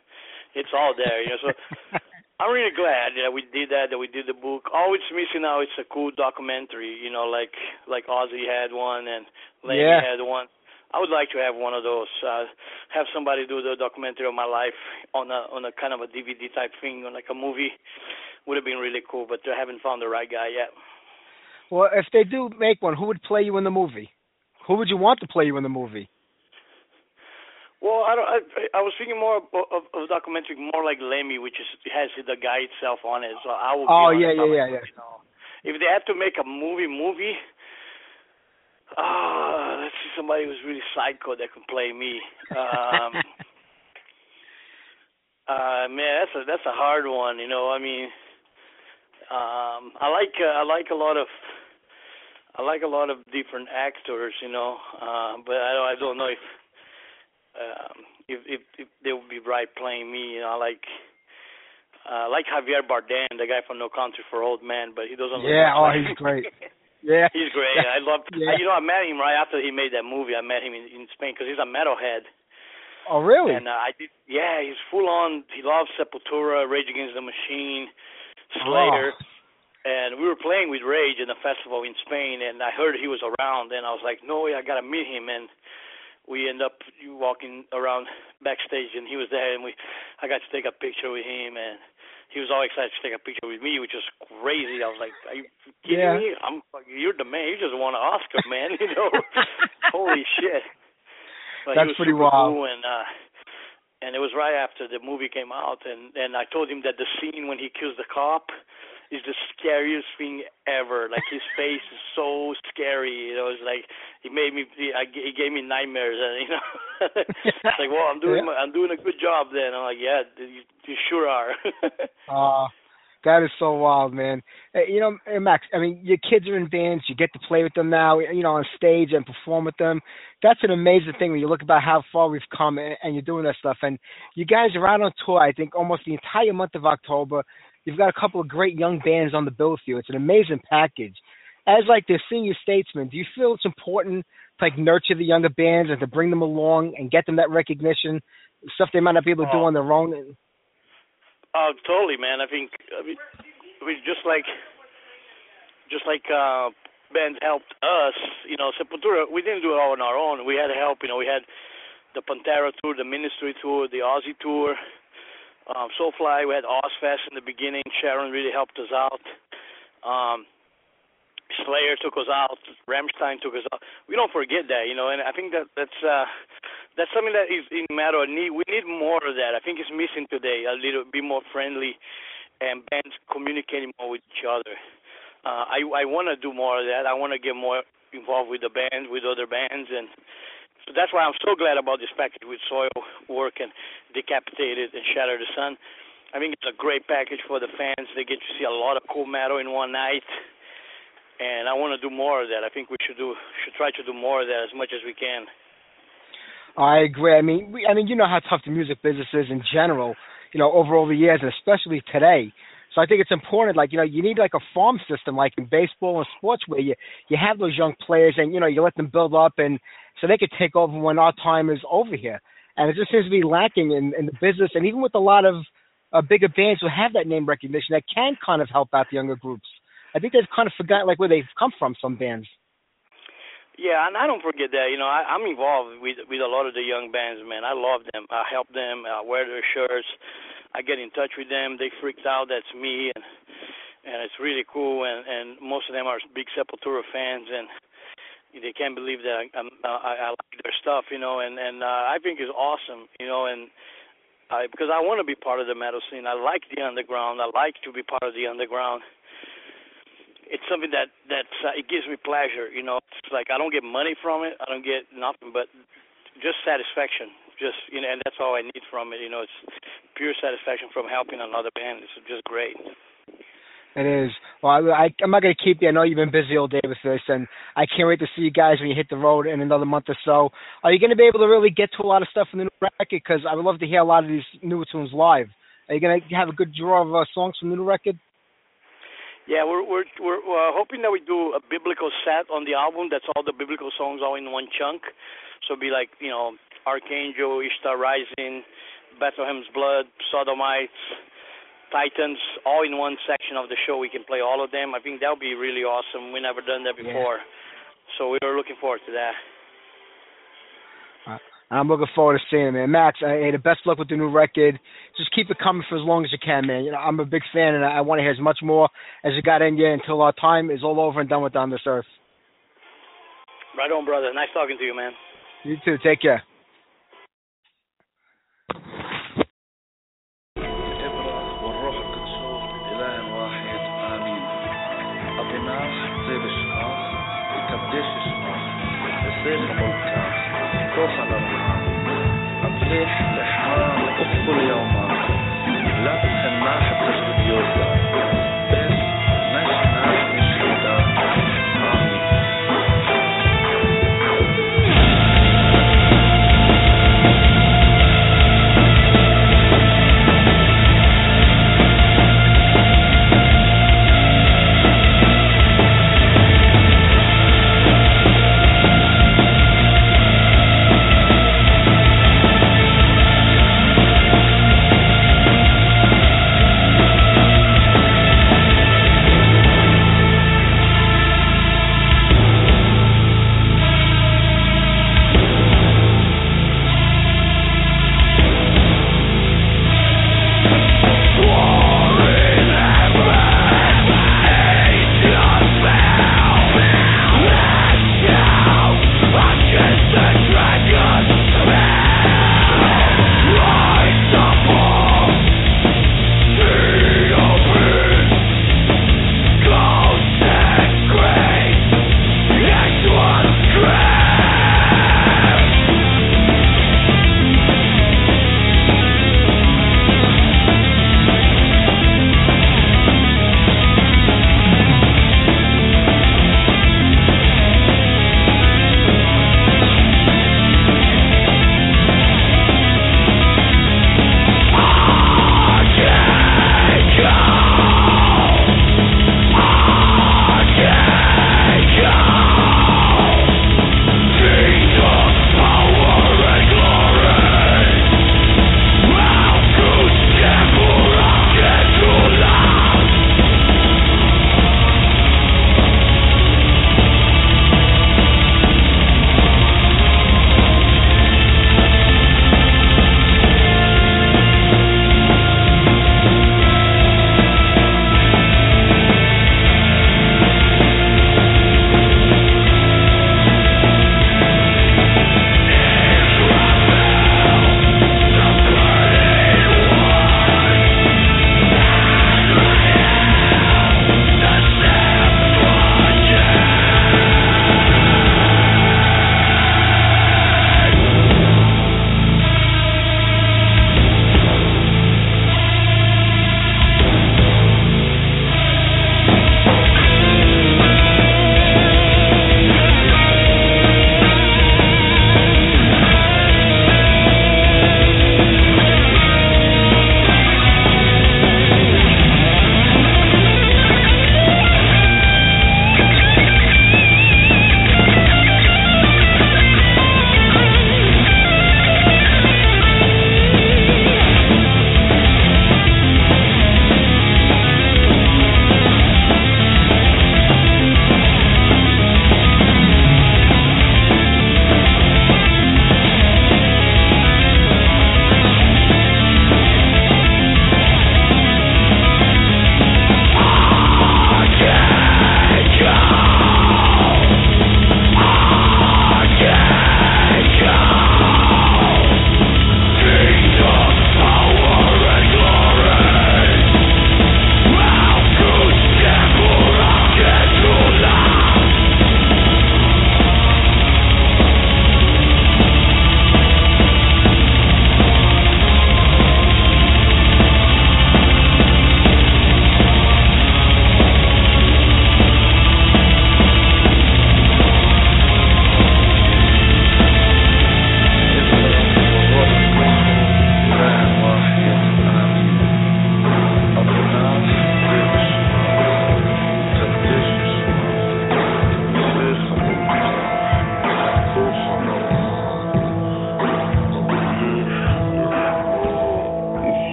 it's all there. You know, so I'm really glad that we did that. That we did the book. All it's missing now is a cool documentary. You know, like like Ozzy had one and Lemmy Yeah. had one. I would like to have one of those. Uh, have somebody do the documentary of my life on a on a kind of a DVD type thing, on like a movie. Would have been really cool, but I haven't found the right guy yet. Well, if they do make one, who would play you in the movie? Who would you want to play you in the movie? Well, I don't. I, I was thinking more of, of, of documentary, more like Lemmy, which is has the guy itself on it. So I would. Oh, on yeah, yeah, yeah, You know, if they have to make a movie, movie. Ah, let's see somebody who's really psycho that can play me. Um, uh, man, that's a that's a hard one. You know, I mean, um, I like uh, I like a lot of I like a lot of different actors. You know, uh, but I don't I don't know if um, if, if if they would be right playing me. You know, I like uh, I like Javier Bardem, the guy from No Country for Old Men, but he doesn't. look Yeah, much oh, he's great. Yeah, He's great. I love. Yeah. You know, I met him right after he made that movie. I met him in, in Spain because he's a metalhead. Oh, really? And uh, I did. Yeah, he's full on. He loves Sepultura, Rage Against the Machine, Slayer. Oh. And we were playing with Rage in a festival in Spain, and I heard he was around, and I was like, no way, I gotta meet him. And we end up walking around backstage, and he was there, and we, I got to take a picture with him, and he was all excited to take a picture with me, which was crazy. I was like, are you kidding Yeah. me? I'm, you're the man. You just won an Oscar, man. You know, holy shit. But That's pretty wild. Cool and uh, and it was right after the movie came out, and and I told him that the scene when he kills the cop is the scariest thing ever. Like his face is so scary. You know, it's like he made me. He, I, he gave me nightmares. And you know, it's like, well, I'm doing. Yeah. My, I'm doing a good job. Then I'm like, yeah, you, you sure are. Uh, that is so wild, man. You know, Max. I mean, your kids are in bands. You get to play with them now. You know, on stage and perform with them. That's an amazing thing when you look about how far we've come and, and you're doing that stuff. And you guys are out on tour. I think almost the entire month of October. You've got a couple of great young bands on the bill with you. It's an amazing package. As like the senior statesman, do you feel it's important to like nurture the younger bands and to bring them along and get them that recognition, stuff they might not be able to do Oh. on their own? And, Oh, totally, man. I think I mean, we just like just like uh bands helped us, you know, Sepultura, we didn't do it all on our own. We had help, you know, we had the Pantera tour, the Ministry tour, the Ozzy tour, um Soulfly, we had Ozzfest in the beginning. Sharon really helped us out. Um Slayer took us out, Rammstein took us out. We don't forget that, you know, and I think that that's uh that's something that is in matter need. We need more of that. I think it's missing today. A little bit more friendly, and bands communicating more with each other. Uh, I I want to do more of that. I want to get more involved with the band, with other bands, and so that's why I'm so glad about this package with Soil Work and Decapitated and Shattered Sun. I think it's a great package for the fans. They get to see a lot of cool metal in one night, and I want to do more of that. I think we should do should try to do more of that as much as we can. I agree. I mean, we, I mean, you know how tough the music business is in general. You know, over all the years, and especially today. So I think it's important. Like you know, you need like a farm system, like in baseball and sports, where you you have those young players, and you know, you let them build up, and so they could take over when our time is over here. And it just seems to be lacking in, in the business, and even with a lot of uh, bigger bands who have that name recognition, that can kind of help out the younger groups. I think they've kind of forgotten like where they've come from. Some bands. Yeah, and I don't forget that. You know, I, I'm involved with with a lot of the young bands, man. I love them. I help them. I wear their shirts. I get in touch with them. They freaked out. That's me, and and it's really cool. And and most of them are big Sepultura fans, and they can't believe that I, I'm, uh, I, I like their stuff. You know, and and uh, I think it's awesome. You know, and I because I want to be part of the metal scene. I like the underground. I like to be part of the underground it's something that that's uh, it gives me pleasure you know it's like i don't get money from it i don't get nothing but just satisfaction just you know and that's all i need from it you know it's pure satisfaction from helping another band it's just great It is. Well, I, I, I'm not going to keep you. I know you've been busy all day with this, and I can't wait to see you guys when you hit the road in another month or so. Are you going to be able to really get to a lot of stuff in the new record? Because I would love to hear a lot of these new tunes live. Are you going to have a good draw of uh, songs from the new record? yeah we're we're we're uh, hoping that we do a biblical set on the album that's all the biblical songs all in one chunk so it'll be like you know archangel ishtar rising bethlehem's blood sodomites Titans, all in one section of the show. We can play all of them. I think that would be really awesome. We never done that Yeah. before, so we are looking forward to that. I'm looking forward to seeing it, man. Max, uh, hey, the best luck with the new record. Just keep it coming for as long as you can, man. You know, I'm a big fan, and I, I want to hear as much more as you got in you until our time is all over and done with on this earth. Right on, brother. Nice talking to you, man. You too. Take care. This.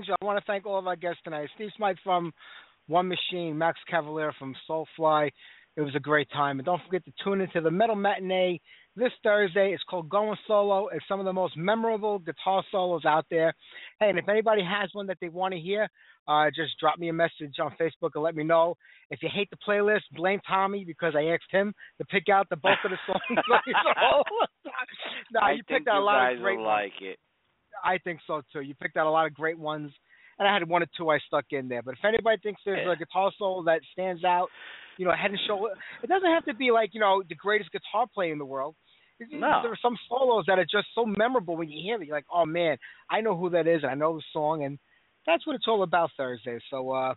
Archangel. I want to thank all of our guests tonight. Steve Smyth from One Machine, Max Cavalera from Soulfly. It was a great time. And don't forget to tune into the Metal Matinee this Thursday. It's called Going Solo. It's some of the most memorable guitar solos out there. Hey, and if anybody has one that they want to hear, uh, just drop me a message on Facebook and let me know. If you hate the playlist, blame Tommy because I asked him to pick out the bulk of the songs. no, I you picked out a lot of great will like it. I think so too. You picked out a lot of great ones, and I had one or two I stuck in there. But if anybody thinks there's Yeah. a guitar solo that stands out, you know, head and shoulder, it doesn't have to be like you know the greatest guitar player in the world. No. There are some solos that are just so memorable when you hear them. You're like, oh man, I know who that is, and I know the song, and that's what it's all about Thursday. So uh,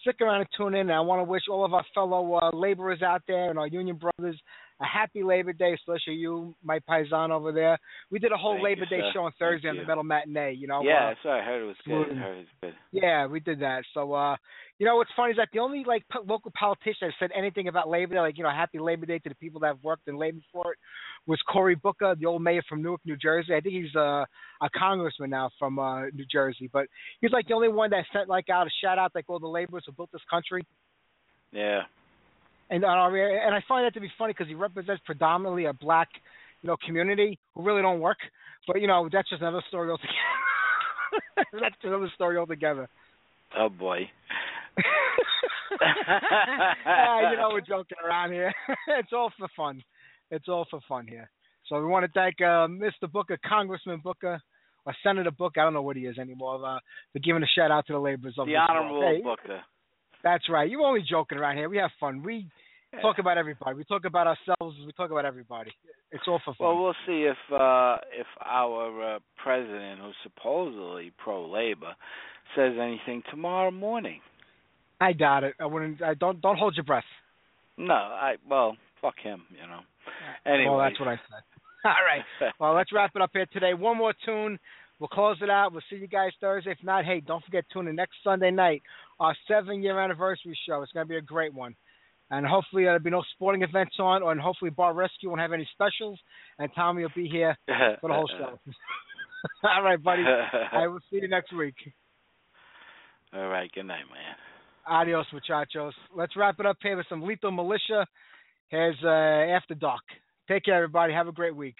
stick around and tune in. And I want to wish all of our fellow uh, laborers out there and our union brothers a happy Labor Day, especially you, my paisan over there. We did a whole Thank Labor you, Day sir. show on Thank Thursday on you. the Metal Matinee. You know, yeah, uh, what I heard. It was good. I heard it was good. yeah, we did that. So, uh, you know, what's funny is that the only like po- local politician that said anything about Labor Day, like you know, Happy Labor Day to the people that have worked in labor for it, was Cory Booker, the old mayor from Newark, New Jersey. I think he's uh, a congressman now from uh, New Jersey, but he's like the only one that sent like out a shout out like all the laborers who built this country. Yeah. And area, and I find that to be funny because he represents predominantly a black, you know, community who really don't work. But you know, that's just another story altogether. that's another story altogether. Oh boy. Ah, you know we're joking around here. it's all for fun. It's all for fun here. So we want to thank uh, Mr. Booker, Congressman Booker, or Senator Booker. I don't know what he is anymore. Uh, for giving a shout out to the laborers of the honorable Booker. That's right. You're only joking around here. We have fun. We talk about everybody. We talk about ourselves. We talk about everybody. It's all for fun. Well, we'll see if uh if our uh, president, who's supposedly pro labor, says anything tomorrow morning. I doubt it. I wouldn't. I don't. Don't hold your breath. No, I well, fuck him, you know. Anyway, Well, that's what I said. All right. Well, let's wrap it up here today. One more tune. We'll close it out. We'll see you guys Thursday. If not, hey, don't forget tune in next Sunday night, our seven year anniversary show. It's going to be a great one. And hopefully there'll be no sporting events on, and hopefully Bar Rescue won't have any specials, and Tommy will be here for the whole show. All right, buddy. I will see you next week. All right, good night, man. Adios, muchachos. Let's wrap it up here with some Lethal Militia. Here's uh, After Dark. Take care, everybody. Have a great week.